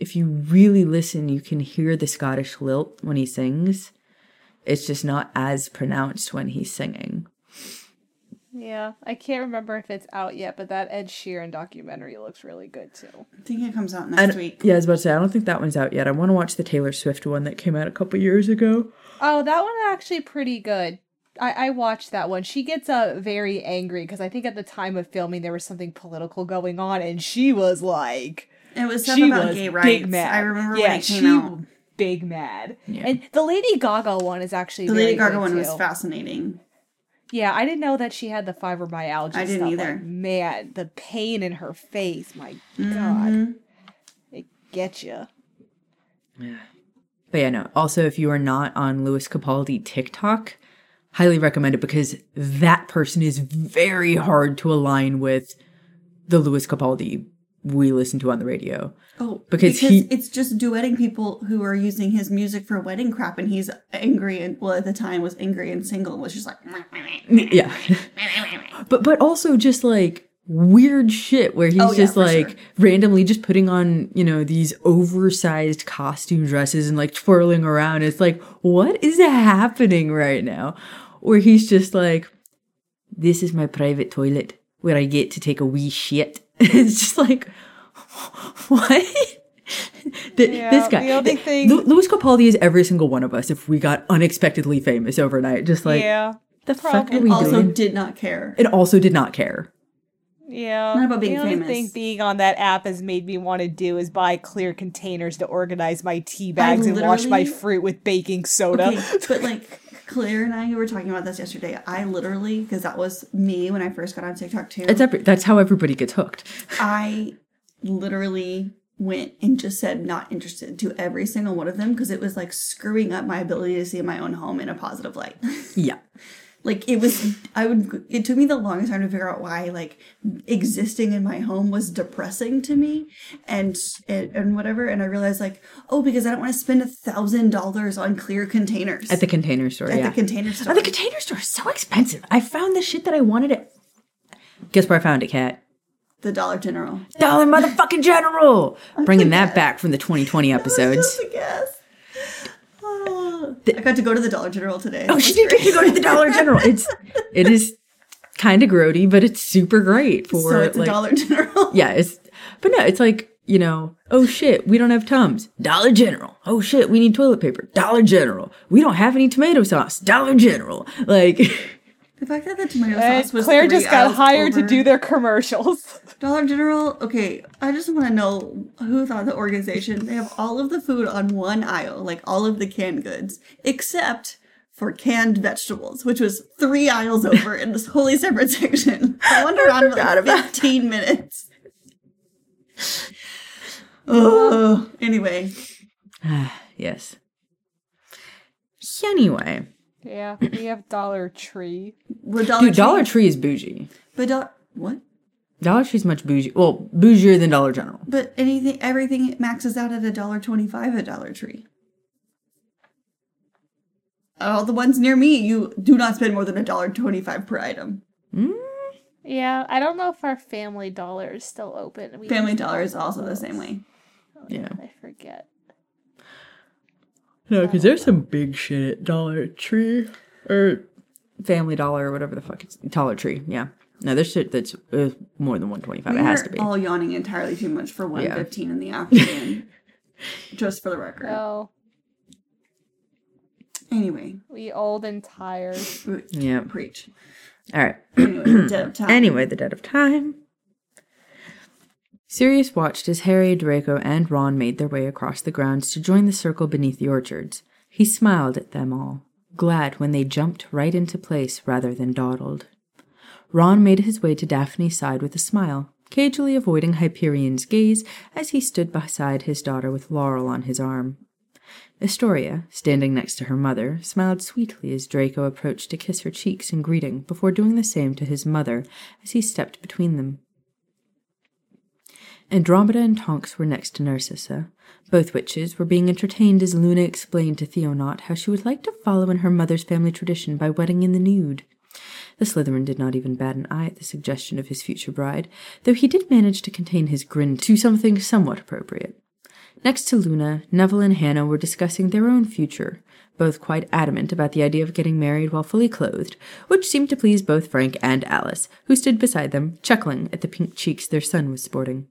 if you really listen, you can hear the Scottish lilt when he sings. It's just not as pronounced when he's singing. Yeah, I can't remember if it's out yet, but that Ed Sheeran documentary looks really good too. I think it comes out next d- week. Yeah, I was about to say I don't think that one's out yet. I want to watch the Taylor Swift one that came out a couple years ago. Oh, that one actually pretty good. I, I watched that one. She gets uh, very angry because I think at the time of filming there was something political going on, and she was like, It was stuff she about was gay big rights. mad. I remember yeah, when it came she out. Big mad. Yeah. And the Lady Gaga one is actually The very Lady Gaga good, one was fascinating. Yeah, I didn't know that she had the fibromyalgia. I didn't stuff. either. Like, man, the pain in her face. My Mm-hmm. God, it gets you. Yeah. But yeah, no. Also, if you are not on Lewis Capaldi TikTok, highly recommend it because that person is very hard to align with the Lewis Capaldi we listen to on the radio. Oh, Because because, he- it's just duetting people who are using his music for wedding crap, and he's angry and well at the time was angry and single and was just like, Yeah. but but also just like weird shit where he's Oh, yeah, just like sure. randomly just putting on, you know, these oversized costume dresses and like twirling around. It's like, what is happening right now? Where he's just like, this is my private toilet where I get to take a wee shit. it's just like, what? Th- Yeah, this guy, the only th- thing- Lu- Lewis Capaldi is every single one of us if we got unexpectedly famous overnight. Just like, yeah, the fuck are probably. we also doing? did not care. It also did not care. Yeah. Not about being the only famous. thing being on that app has made me want to do is buy clear containers to organize my tea bags and wash my fruit with baking soda. Okay, but like Claire and I were talking about this yesterday. I literally, because that was me when I first got on TikTok too. It's every, that's how everybody gets hooked. I literally went and just said not interested to every single one of them because it was like screwing up my ability to see my own home in a positive light. Yeah. Like it was I would it took me the longest time to figure out why like existing in my home was depressing to me and and, and whatever and I realized like oh because I don't want to spend a thousand dollars on clear containers At the container store, At yeah. the container store. Oh, the container store is so expensive. I found the shit that I wanted it. Guess where I found it, Cat? the Dollar General. Dollar motherfucking General! Bringing that back from the 2020 episodes. Just a guess. Ah. I got to go to the Dollar General today. Oh, she did get to go to the Dollar General. It's, it is kind of grody, but it's super great for so it's like, a Dollar General. yeah, it's, but no, it's like, you know, oh shit, we don't have Tums. Dollar General. Oh shit, we need toilet paper. Dollar General. We don't have any tomato sauce. Dollar General. Like, The fact that the tomato And sauce was Claire just got hired to do their commercials. Dollar General. Okay, I just want to know who thought the organization. They have all of the food on one aisle, like all of the canned goods, except for canned vegetables, which was three aisles over in this wholly separate section. I wandered on for like about fifteen minutes. Oh, anyway, yes. Anyway, Yeah, we have Dollar Tree. well, Dollar dude, Dollar Tree, Tree is bougie. but do- what? Dollar Tree's much bougie. Well, bougier than Dollar General. But anything, everything maxes out at a dollar twenty-five at Dollar Tree. All the ones near me, you do not spend more than a dollar twenty-five per item. Mm-hmm. Yeah, I don't know if our Family Dollar is still open. We Family Dollar is also the same way. Yeah. I forget. No, because there's some big shit at Dollar Tree or Family Dollar or whatever the fuck it's Dollar Tree. Yeah. No, there's shit that's uh, more than 125. It has to be. all yawning entirely too much for one fifteen in the afternoon. just for the record. Oh, Anyway, we old and tired. Yeah. preach. All right. Anyway, debt of time. Anyway, the debt of time. Sirius watched as Harry, Draco, and Ron made their way across the grounds to join the circle beneath the orchards. He smiled at them all, glad when they jumped right into place rather than dawdled. Ron made his way to Daphne's side with a smile, cagily avoiding Hyperion's gaze as he stood beside his daughter with Laurel on his arm. Astoria, standing next to her mother, smiled sweetly as Draco approached to kiss her cheeks in greeting before doing the same to his mother as he stepped between them. Andromeda and Tonks were next to Narcissa. Both witches were being entertained as Luna explained to Theo Nott how she would like to follow in her mother's family tradition by wedding in the nude. The Slytherin did not even bat an eye at the suggestion of his future bride, though he did manage to contain his grin to something somewhat appropriate. Next to Luna, Neville and Hannah were discussing their own future, both quite adamant about the idea of getting married while fully clothed, which seemed to please both Frank and Alice, who stood beside them, chuckling at the pink cheeks their son was sporting.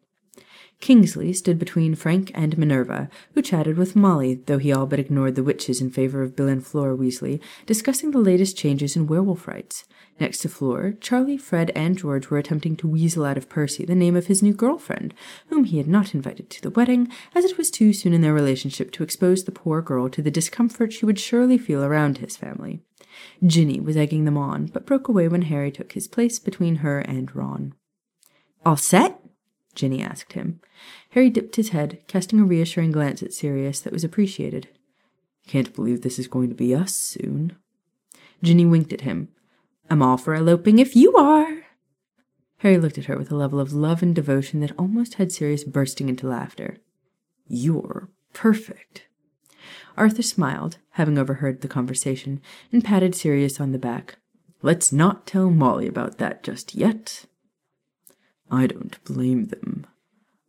Kingsley stood between Frank and Minerva, who chatted with Molly, though he all but ignored the witches in favor of Bill and Fleur Weasley, discussing the latest changes in werewolf rights. Next to Fleur, Charlie, Fred, and George were attempting to weasel out of Percy the name of his new girlfriend, whom he had not invited to the wedding, as it was too soon in their relationship to expose the poor girl to the discomfort she would surely feel around his family. Ginny was egging them on, but broke away when Harry took his place between her and Ron. All set? Ginny asked him. Harry dipped his head, casting a reassuring glance at Sirius that was appreciated. Can't believe this is going to be us soon. Ginny winked at him. I'm all for eloping if you are. Harry looked at her with a level of love and devotion that almost had Sirius bursting into laughter. You're perfect. Arthur smiled, having overheard the conversation, and patted Sirius on the back. Let's not tell Molly about that just yet. I don't blame them,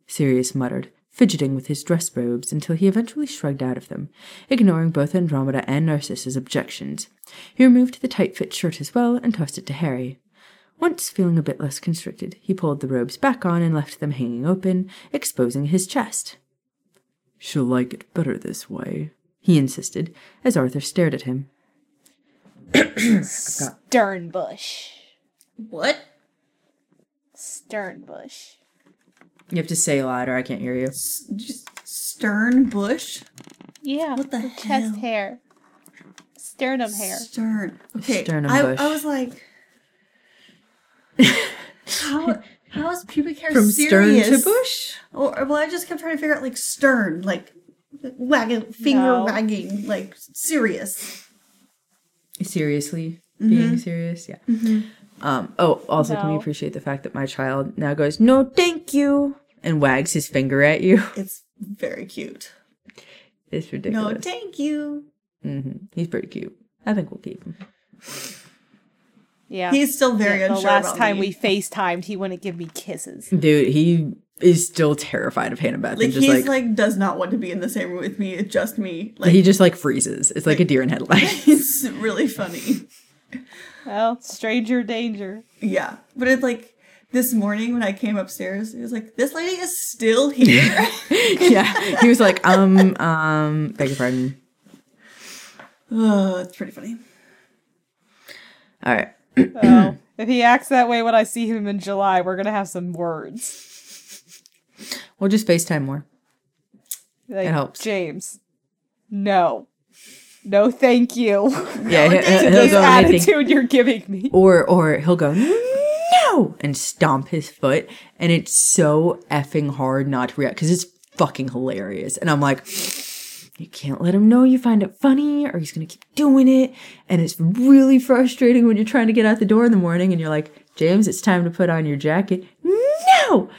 Sirius muttered, fidgeting with his dress robes until he eventually shrugged out of them, ignoring both Andromeda and Narcissa's objections. He removed the tight fit shirt as well and tossed it to Harry. Once feeling a bit less constricted, he pulled the robes back on and left them hanging open, exposing his chest. She'll like it better this way, he insisted, as Arthur stared at him. Sternbush. What? Sternbush. You have to say louder, I can't hear you. Just stern bush? Yeah. What the chest hell? hair. Sternum hair. Stern. Okay. Sternum I, bush. I was like, how how is pubic hair From stern to bush? Or well, I just kept trying to figure out like stern, like wagging finger No. wagging, like serious. Seriously? Mm-hmm. Being serious? Yeah. Mm-hmm. Um, oh, also, can we appreciate the fact that my child now goes, no, thank you, and wags his finger at you? It's very cute. It's ridiculous. No, thank you. hmm He's pretty cute. I think we'll keep him. Yeah. He's still very Yeah, the unsure last about time me. we FaceTimed, he wouldn't give me kisses. Dude, he is still terrified of Hannah Beth. like and just he's like, like, does not want to be in the same room with me. It's just me. Like he just like freezes. It's like a deer in headlights. it's really funny. Well, stranger danger. Yeah, but it's like this morning when I came upstairs, he was like, "This lady is still here." yeah. He was like, um, um, beg your pardon. oh, it's pretty funny. All right. Oh, if he acts that way when I see him in July, we're gonna have some words. We'll just FaceTime more. Like, It helps. James, no, no, thank you. Yeah, he- to he'll this go and I think- attitude you're giving me. or or he'll go no and stomp his foot, and it's so effing hard not to react because it's fucking hilarious. And I'm like, you can't let him know you find it funny, or he's gonna keep doing it. And it's really frustrating when you're trying to get out the door in the morning, and you're like, James, it's time to put on your jacket. No.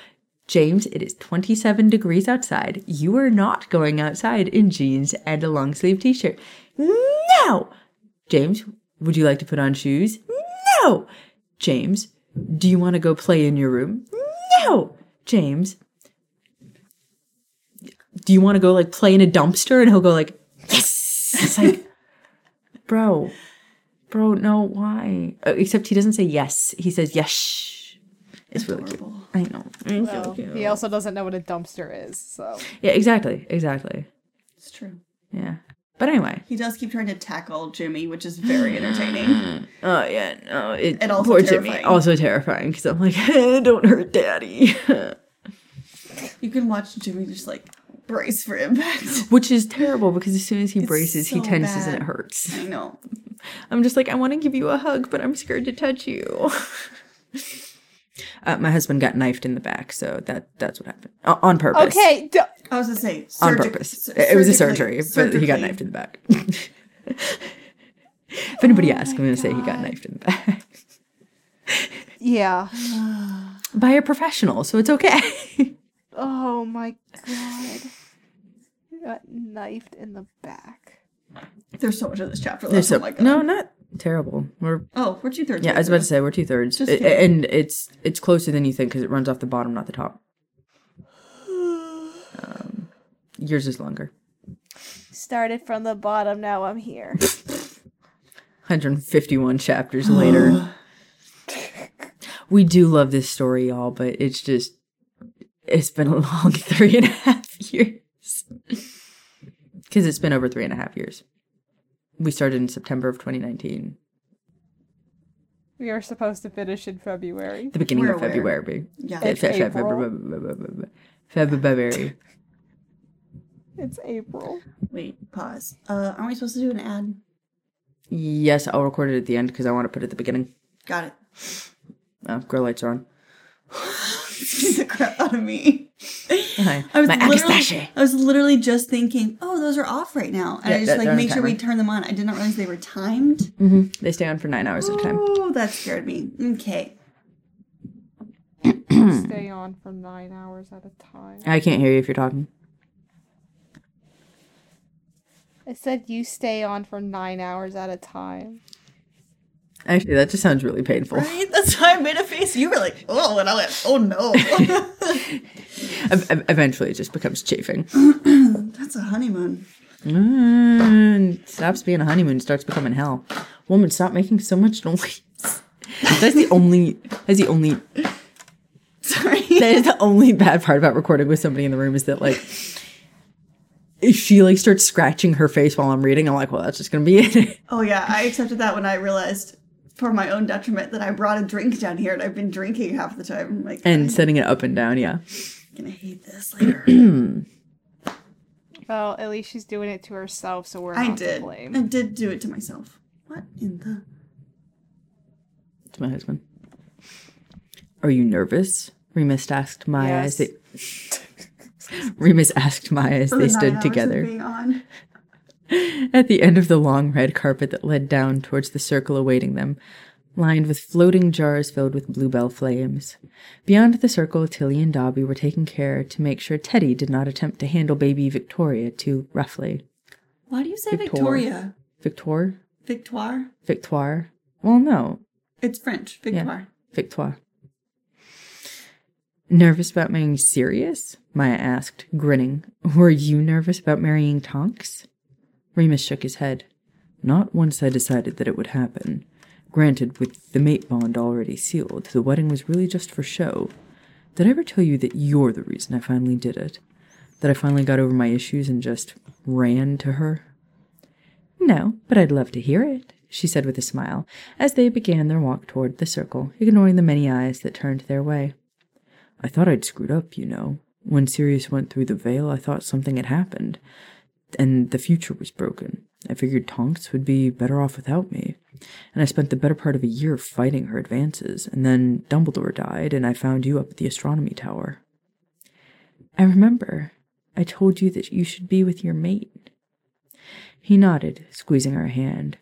James, it is 27 degrees outside. You are not going outside in jeans and a long sleeve t shirt. No! James, would you like to put on shoes? No! James, do you want to go play in your room? No! James, do you want to go like play in a dumpster? And he'll go like, yes! It's like, bro, bro, no, why? Uh, except he doesn't say yes. He says yes. It's really cute. I know. It's so Well, cute. he also doesn't know what a dumpster is, so Yeah, exactly. Exactly. It's true. Yeah. But anyway. He does keep trying to tackle Jimmy, which is very entertaining. Oh, yeah. No. It, And also poor Jimmy. terrifying. Also terrifying because I'm like, don't hurt daddy. you can watch Jimmy just like brace for impact. Which is terrible because as soon as he It's braces, he so tenses and it hurts. I know. I'm just like, I want to give you a hug, but I'm scared to touch you. Uh, my husband got knifed in the back, so that that's what happened O- on purpose. okay. d- I was gonna say on purpose. sur- It was a surgically- surgery, but he got knifed in the back. if anybody asks, I'm going to say he got knifed in the back Yeah. by a professional, so it's okay. Oh my god. He got knifed in the back. There's so much of this chapter left. There's so, oh my god. no, not terrible. We're Oh, we're two thirds. yeah, I was about to say we're two thirds, Just It- kidding. and it's it's closer than you think because it runs off the bottom, not the top. Um, yours is longer. Started from the bottom, now I'm here. 151 chapters later. we do love this story, y'all, but it's just it's been a long three and a half years. Because it's been over three and a half years. We started in September of 2019, we are supposed to finish in February. the beginning We're of aware. February. Yeah. Fe- fe- fe- February. It's April. Wait, pause. Uh, aren't we supposed to do an ad? Yes, I'll record it at the end because I want to put it at the beginning. Got it. Oh, grow lights are on. Excuse the crap out of me. Hi. I was My literally, I was literally just thinking, oh, those are off right now, and Yeah, I just like make sure we turn them on. I did not realize they were timed. hmm They stay on for nine hours at a time. Oh, that scared me. Okay. Stay on for nine hours at a time. I can't hear you if you're talking. I said you stay on for nine hours at a time. Actually, that just sounds really painful. Right? That's why I made a face. You were like, oh, and I went, oh no. Ev- ev- Eventually, it just becomes chafing. That's a honeymoon. Mm, stops being a honeymoon, starts becoming hell. Woman, stop making so much noise. That's the only. That's the only. Sorry. That is the only bad part about recording with somebody in the room is that like, if she like starts scratching her face while I'm reading, I'm like, well, that's just gonna be it. Oh yeah, I accepted that when I realized, for my own detriment, that I brought a drink down here and I've been drinking half the time. I'm like, and setting it up and down, yeah. I'm gonna hate this later. Well, at least she's doing it to herself, so we're I not to did. blame. I did do it to myself. What in the? It's my husband. Are you nervous? Remus asked Maya as they. Remus asked Maya as for they the stood hours of together. At the end of the long red carpet that led down towards the circle awaiting them, lined with floating jars filled with bluebell flames. Beyond the circle, Tilly and Dobby were taking care to make sure Teddy did not attempt to handle baby Victoria too roughly. Why do you say Victor. Victoria? Victoire? Victoire? Victoire? Well, no. It's French. Victoire. Yeah. Victoire. Nervous about marrying Sirius? Maya asked, grinning. Were you nervous about marrying Tonks? Remus shook his head. Not once I decided that it would happen. Granted, with the mate bond already sealed, the wedding was really just for show. Did I ever tell you that you're the reason I finally did it? That I finally got over my issues and just ran to her? No, but I'd love to hear it, she said with a smile, as they began their walk toward the circle, ignoring the many eyes that turned their way. I thought I'd screwed up, you know. When Sirius went through the veil, I thought something had happened, and the future was broken. I figured Tonks would be better off without me. And I spent the better part of a year fighting her advances, and then Dumbledore died, and I found you up at the astronomy tower. I remember. I told you that you should be with your mate. He nodded, squeezing her hand.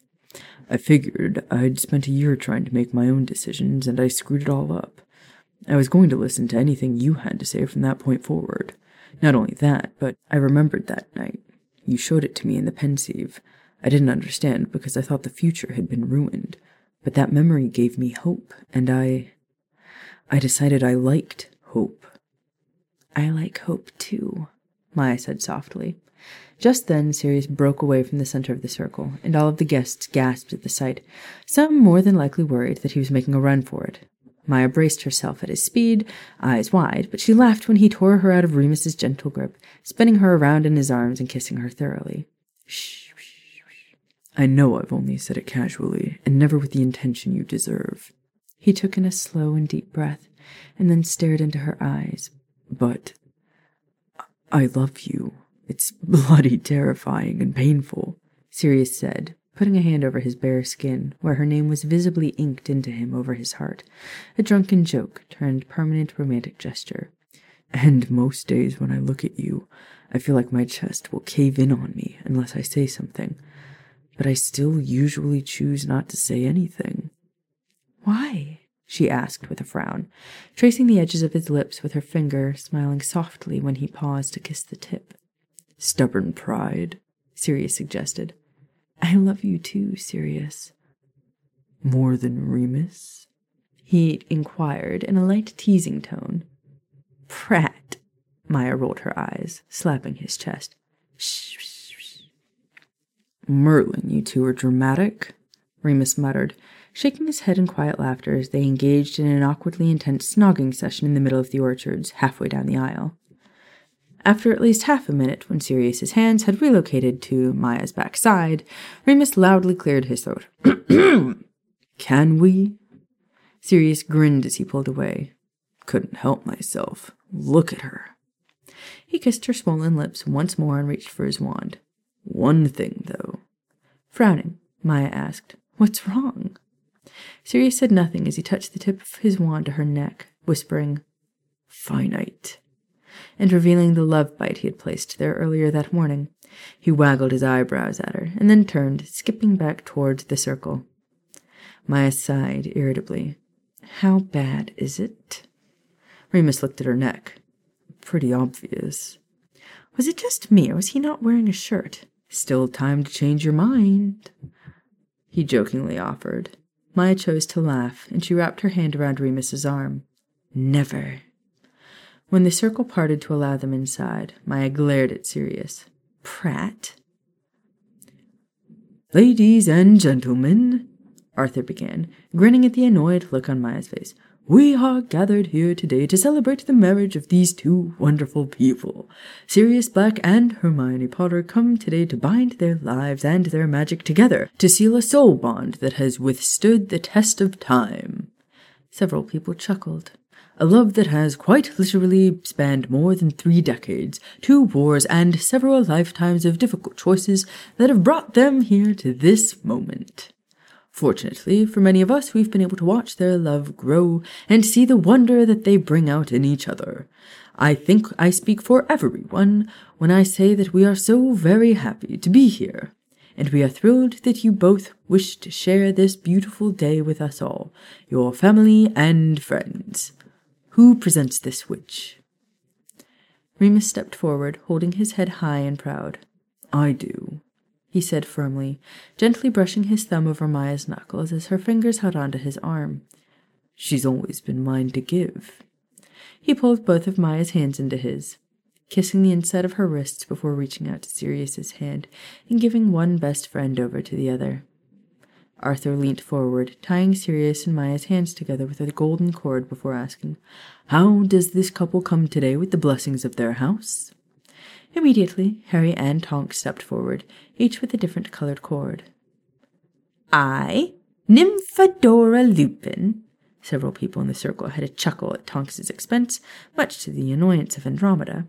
I figured I'd spent a year trying to make my own decisions, and I screwed it all up. I was going to listen to anything you had to say from that point forward. Not only that, but I remembered that night. You showed it to me in the Pensieve. I didn't understand because I thought the future had been ruined, but that memory gave me hope, and I. I decided I liked hope. I like hope too, Maya said softly. Just then, Sirius broke away from the center of the circle, and all of the guests gasped at the sight, some more than likely worried that he was making a run for it. Maya braced herself at his speed, eyes wide, but she laughed when he tore her out of Remus's gentle grip, spinning her around in his arms and kissing her thoroughly. Shh, shh. I know I've only said it casually, and never with the intention you deserve. He took in a slow and deep breath, and then stared into her eyes. But I love you. It's bloody terrifying and painful, Sirius said, putting a hand over his bare skin, where her name was visibly inked into him over his heart, a drunken joke turned permanent romantic gesture. And most days when I look at you, I feel like my chest will cave in on me unless I say something. But I still usually choose not to say anything. Why? she asked with a frown, tracing the edges of his lips with her finger, smiling softly when he paused to kiss the tip. Stubborn pride, Sirius suggested. I love you too, Sirius. More than Remus? He inquired in a light teasing tone. Prat, Maya rolled her eyes, slapping his chest. Shh, shh, shh. Merlin, you two are dramatic, Remus muttered, shaking his head in quiet laughter as they engaged in an awkwardly intense snogging session in the middle of the orchards, halfway down the aisle. After at least half a minute, when Sirius's hands had relocated to Maya's backside, Remus loudly cleared his throat. Can we? Sirius grinned as he pulled away. Couldn't help myself. Look at her. He kissed her swollen lips once more and reached for his wand. One thing, though. Frowning, Maya asked, What's wrong? Sirius said nothing as he touched the tip of his wand to her neck, whispering, Finite and revealing the love bite he had placed there earlier that morning. He waggled his eyebrows at her, and then turned, skipping back toward the circle. Maya sighed irritably. How bad is it? Remus looked at her neck. Pretty obvious. Was it just me, or was he not wearing a shirt? Still time to change your mind. He jokingly offered. Maya chose to laugh, and she wrapped her hand around Remus's arm. Never, when the circle parted to allow them inside, Maya glared at Sirius. Pratt? Ladies and gentlemen, Arthur began, grinning at the annoyed look on Maya's face. We are gathered here today to celebrate the marriage of these two wonderful people. Sirius Black and Hermione Potter come today to bind their lives and their magic together, to seal a soul bond that has withstood the test of time. Several people chuckled a love that has quite literally spanned more than three decades, two wars, and several lifetimes of difficult choices that have brought them here to this moment. Fortunately, for many of us, we've been able to watch their love grow and see the wonder that they bring out in each other. I think I speak for everyone when I say that we are so very happy to be here, and we are thrilled that you both wish to share this beautiful day with us all, your family and friends. Who presents this witch? Remus stepped forward, holding his head high and proud. I do, he said firmly, gently brushing his thumb over Maya's knuckles as her fingers held onto his arm. She's always been mine to give. He pulled both of Maya's hands into his, kissing the inside of her wrists before reaching out to Sirius's hand and giving one best friend over to the other. Arthur leant forward, tying Sirius and Maya's hands together with a golden cord before asking, How does this couple come today with the blessings of their house? Immediately, Harry and Tonks stepped forward, each with a different colored cord. I, Nymphadora Lupin. Several people in the circle had a chuckle at Tonks's expense, much to the annoyance of Andromeda.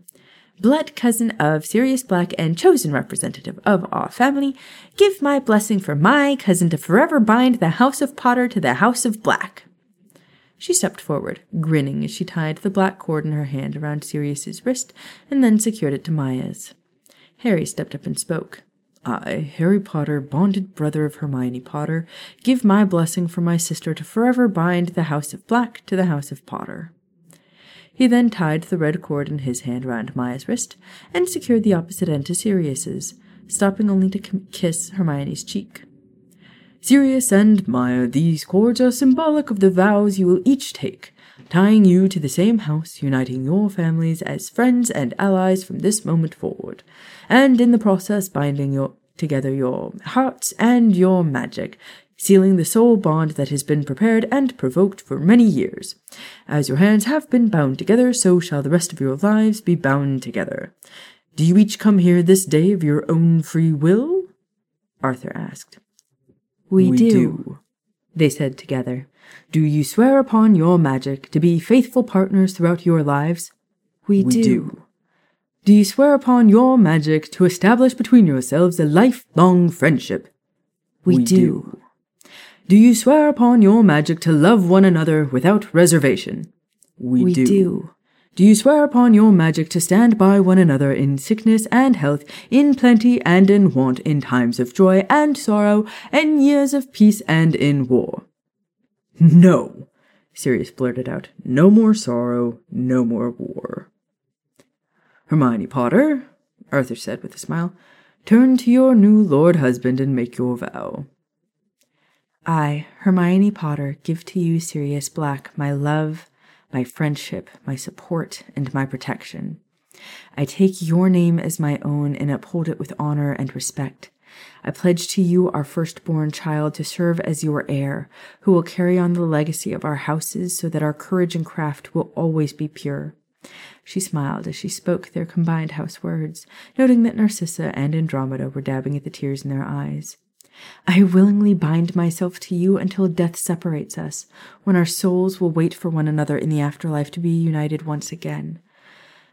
Blood cousin of Sirius Black and chosen representative of our family, give my blessing for my cousin to forever bind the House of Potter to the House of Black. She stepped forward, grinning as she tied the black cord in her hand around Sirius's wrist and then secured it to Maya's. Harry stepped up and spoke. I, Harry Potter, bonded brother of Hermione Potter, give my blessing for my sister to forever bind the House of Black to the House of Potter. He then tied the red cord in his hand round Maya's wrist and secured the opposite end to Sirius's, stopping only to kiss Hermione's cheek. Sirius and Maya, these cords are symbolic of the vows you will each take, tying you to the same house, uniting your families as friends and allies from this moment forward, and in the process binding your, together your hearts and your magic, sealing the soul bond that has been prepared and provoked for many years. As your hands have been bound together, so shall the rest of your lives be bound together. Do you each come here this day of your own free will? Arthur asked. We, we do, do, they said together. Do you swear upon your magic to be faithful partners throughout your lives? We, we do. do. Do you swear upon your magic to establish between yourselves a lifelong friendship? We, we do. do. Do you swear upon your magic to love one another without reservation? We, we do. do. Do you swear upon your magic to stand by one another in sickness and health, in plenty and in want, in times of joy and sorrow, in years of peace and in war? No, Sirius blurted out. No more sorrow, no more war. Hermione Potter, Arthur said with a smile, turn to your new lord husband and make your vow. I, Hermione Potter, give to you, Sirius Black, my love, my friendship, my support, and my protection. I take your name as my own and uphold it with honor and respect. I pledge to you, our firstborn child, to serve as your heir, who will carry on the legacy of our houses so that our courage and craft will always be pure. She smiled as she spoke their combined house words, noting that Narcissa and Andromeda were dabbing at the tears in their eyes. I willingly bind myself to you until death separates us, when our souls will wait for one another in the afterlife to be united once again.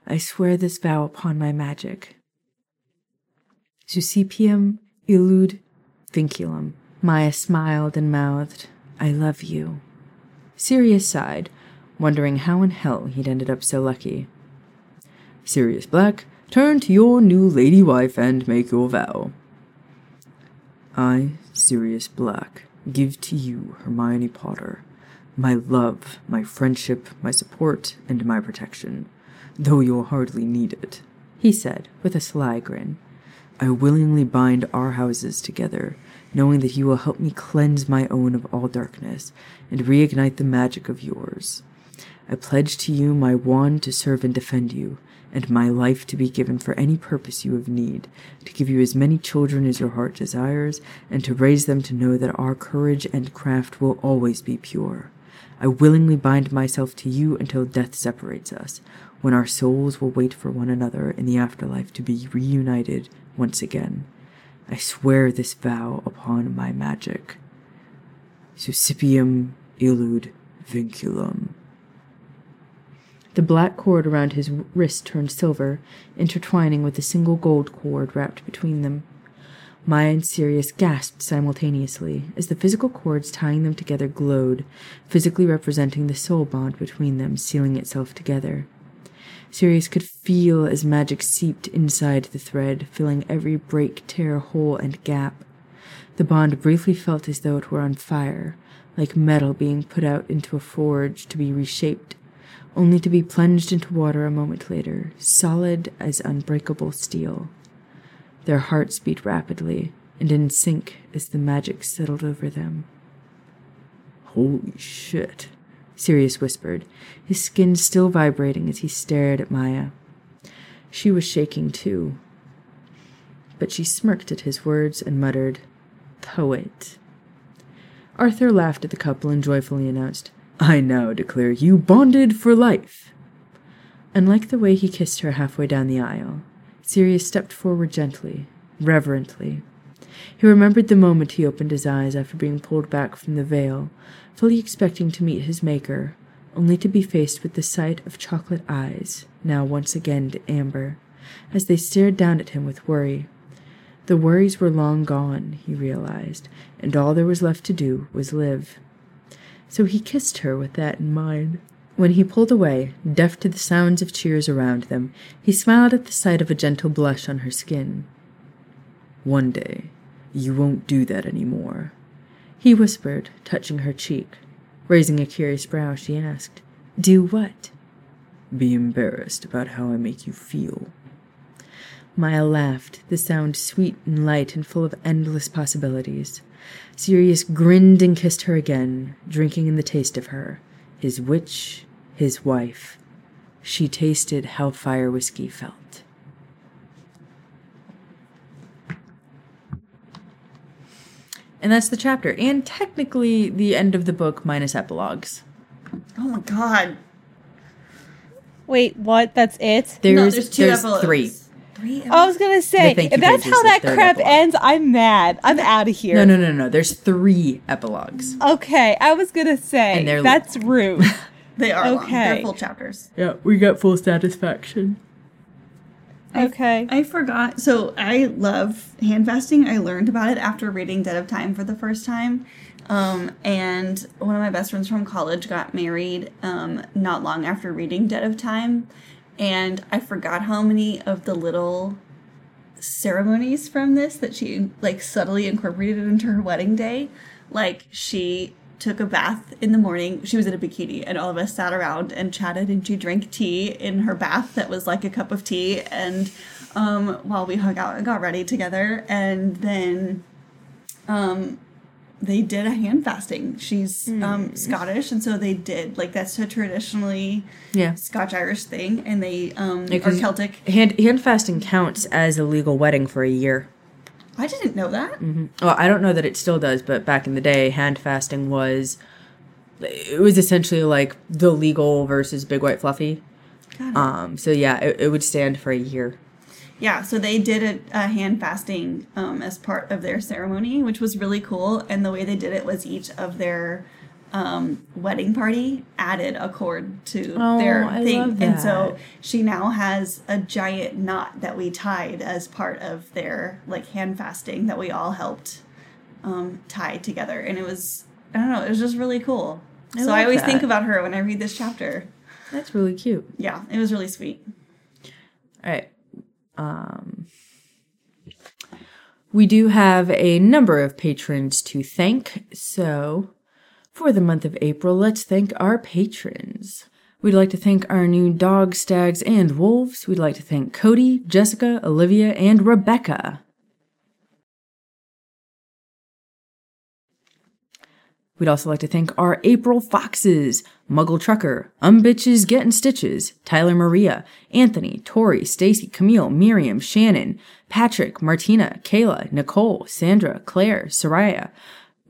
I swear this vow upon my magic. Sucipium illud vinculum. Maya smiled and mouthed, I love you. Sirius sighed, wondering how in hell he'd ended up so lucky. Sirius Black, turn to your new lady wife and make your vow. I, Sirius Black, give to you, Hermione Potter, my love, my friendship, my support, and my protection, though you'll hardly need it, he said, with a sly grin. I willingly bind our houses together, knowing that you will help me cleanse my own of all darkness, and reignite the magic of yours. I pledge to you my wand to serve and defend you, and my life to be given for any purpose you have need, to give you as many children as your heart desires, and to raise them to know that our courage and craft will always be pure. I willingly bind myself to you until death separates us, when our souls will wait for one another in the afterlife to be reunited once again. I swear this vow upon my magic. Sucipium illud vinculum. The black cord around his wrist turned silver, intertwining with a single gold cord wrapped between them. Maya and Sirius gasped simultaneously as the physical cords tying them together glowed, physically representing the soul bond between them, sealing itself together. Sirius could feel as magic seeped inside the thread, filling every break, tear, hole, and gap. The bond briefly felt as though it were on fire, like metal being put out into a forge to be reshaped only to be plunged into water a moment later, solid as unbreakable steel. Their hearts beat rapidly and in sync as the magic settled over them. Holy shit, Sirius whispered, his skin still vibrating as he stared at Maya. She was shaking too. But she smirked at his words and muttered, Poet. Arthur laughed at the couple and joyfully announced, I now declare you bonded for life. And like the way he kissed her halfway down the aisle, Sirius stepped forward gently, reverently. He remembered the moment he opened his eyes after being pulled back from the veil, fully expecting to meet his maker, only to be faced with the sight of chocolate eyes, now once again amber, as they stared down at him with worry. The worries were long gone, he realized, and all there was left to do was live. So he kissed her with that in mind. When he pulled away, deaf to the sounds of cheers around them, he smiled at the sight of a gentle blush on her skin. One day, you won't do that any more, he whispered, touching her cheek. Raising a curious brow, she asked, Do what? Be embarrassed about how I make you feel. Maya laughed, the sound sweet and light and full of endless possibilities. Sirius grinned and kissed her again, drinking in the taste of her, his witch, his wife. She tasted how fire whiskey felt. And that's the chapter, and technically the end of the book minus epilogues. Oh my god. Wait, what? That's it? There's, no, there's two there's epilogues. three. Three I was gonna say, if that's how that crap epilogue. ends, I'm mad. I'm out of here. No, no, no, no. There's three epilogues. Okay, I was gonna say And they're- that's rude. They are long. Okay. They're full chapters. Yeah, we got full satisfaction. okay. I forgot. So I love hand fasting. I learned about it after reading Debt of Time for the first time. Um, and one of my best friends from college got married um, not long after reading Debt of Time. And I forgot how many of the little ceremonies from this that she like subtly incorporated into her wedding day. Like she took a bath in the morning. She was in a bikini, and all of us sat around and chatted. And she drank tea in her bath that was like a cup of tea. And um, while we hung out and got ready together, and then um, they did a hand fasting. She's um, Scottish, and so they did like that's a traditionally Yeah. Scotch Irish thing, and they um, Yeah, 'cause Celtic. Hand hand fasting counts as a legal wedding for a year. I didn't know that. Well, I don't know that it still does, but back in the day, hand fasting was it was essentially like the legal versus big white fluffy. Got it. Um, so yeah, it, it would stand for a year. Yeah, so they did a, a hand fasting um, as part of their ceremony, which was really cool. And the way they did it was each of their um, wedding party added a cord to Oh, their I thing. And so she now has a giant knot that we tied as part of their like hand fasting that we all helped um, tie together. And it was, I don't know, it was just really cool. I so I always think about her when I read this chapter. That's really cute. Yeah, it was really sweet. All right. Um, we do have a number of patrons to thank. So, for the month of April, let's thank our patrons. We'd like to thank our new dogs, stags, and wolves. We'd like to thank Cody, Jessica, Olivia, and Rebecca. We'd also like to thank our April Foxes, Muggle Trucker, Umbitches Getting Stitches, Tyler Maria, Anthony, Tori, Stacy, Camille, Miriam, Shannon, Patrick, Martina, Kayla, Nicole, Sandra, Claire, Soraya,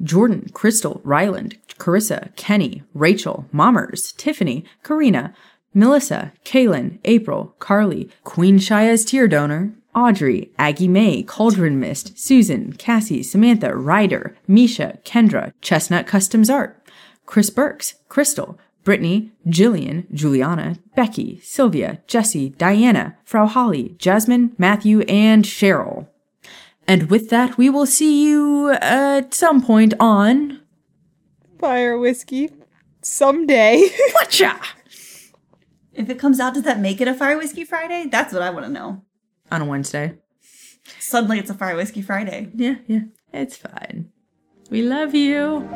Jordan, Crystal, Ryland, Carissa, Kenny, Rachel, Mommers, Tiffany, Karina, Melissa, Kaylin, April, Carly, Queen Shia's tear donor, Audrey, Aggie May, Cauldron Mist, Susan, Cassie, Samantha, Ryder, Misha, Kendra, Chestnut Customs Art, Chris Burks, Crystal, Brittany, Jillian, Juliana, Becky, Sylvia, Jesse, Diana, Frau Holly, Jasmine, Matthew, and Cheryl. And with that, we will see you at some point on Fire whiskey. Someday. Whatcha If it comes out, does that make it a Fire Whiskey Friday? That's what I want to know. On a Wednesday. Suddenly it's a Fire Whiskey Friday. Yeah, yeah, it's fine. We love you.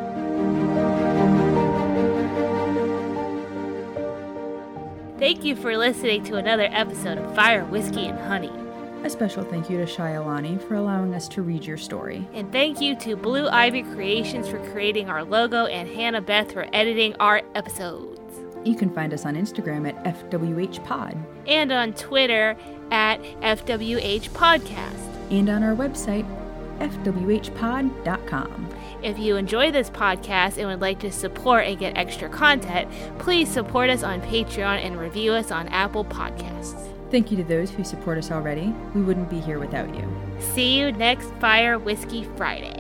Thank you for listening to another episode of Fire, Whiskey, and Honey. A special thank you to ShayaLonnie for allowing us to read your story. And thank you to Blue Ivy Creations for creating our logo and Hannah Beth for editing our episodes. You can find us on Instagram at FWHPod And on Twitter at FWH Podcast. and on our website, fwhpod.com. If you enjoy this podcast and would like to support and get extra content, please support us on Patreon and review us on Apple Podcasts. Thank you to those who support us already. We wouldn't be here without you. See you next Fire Whiskey Friday.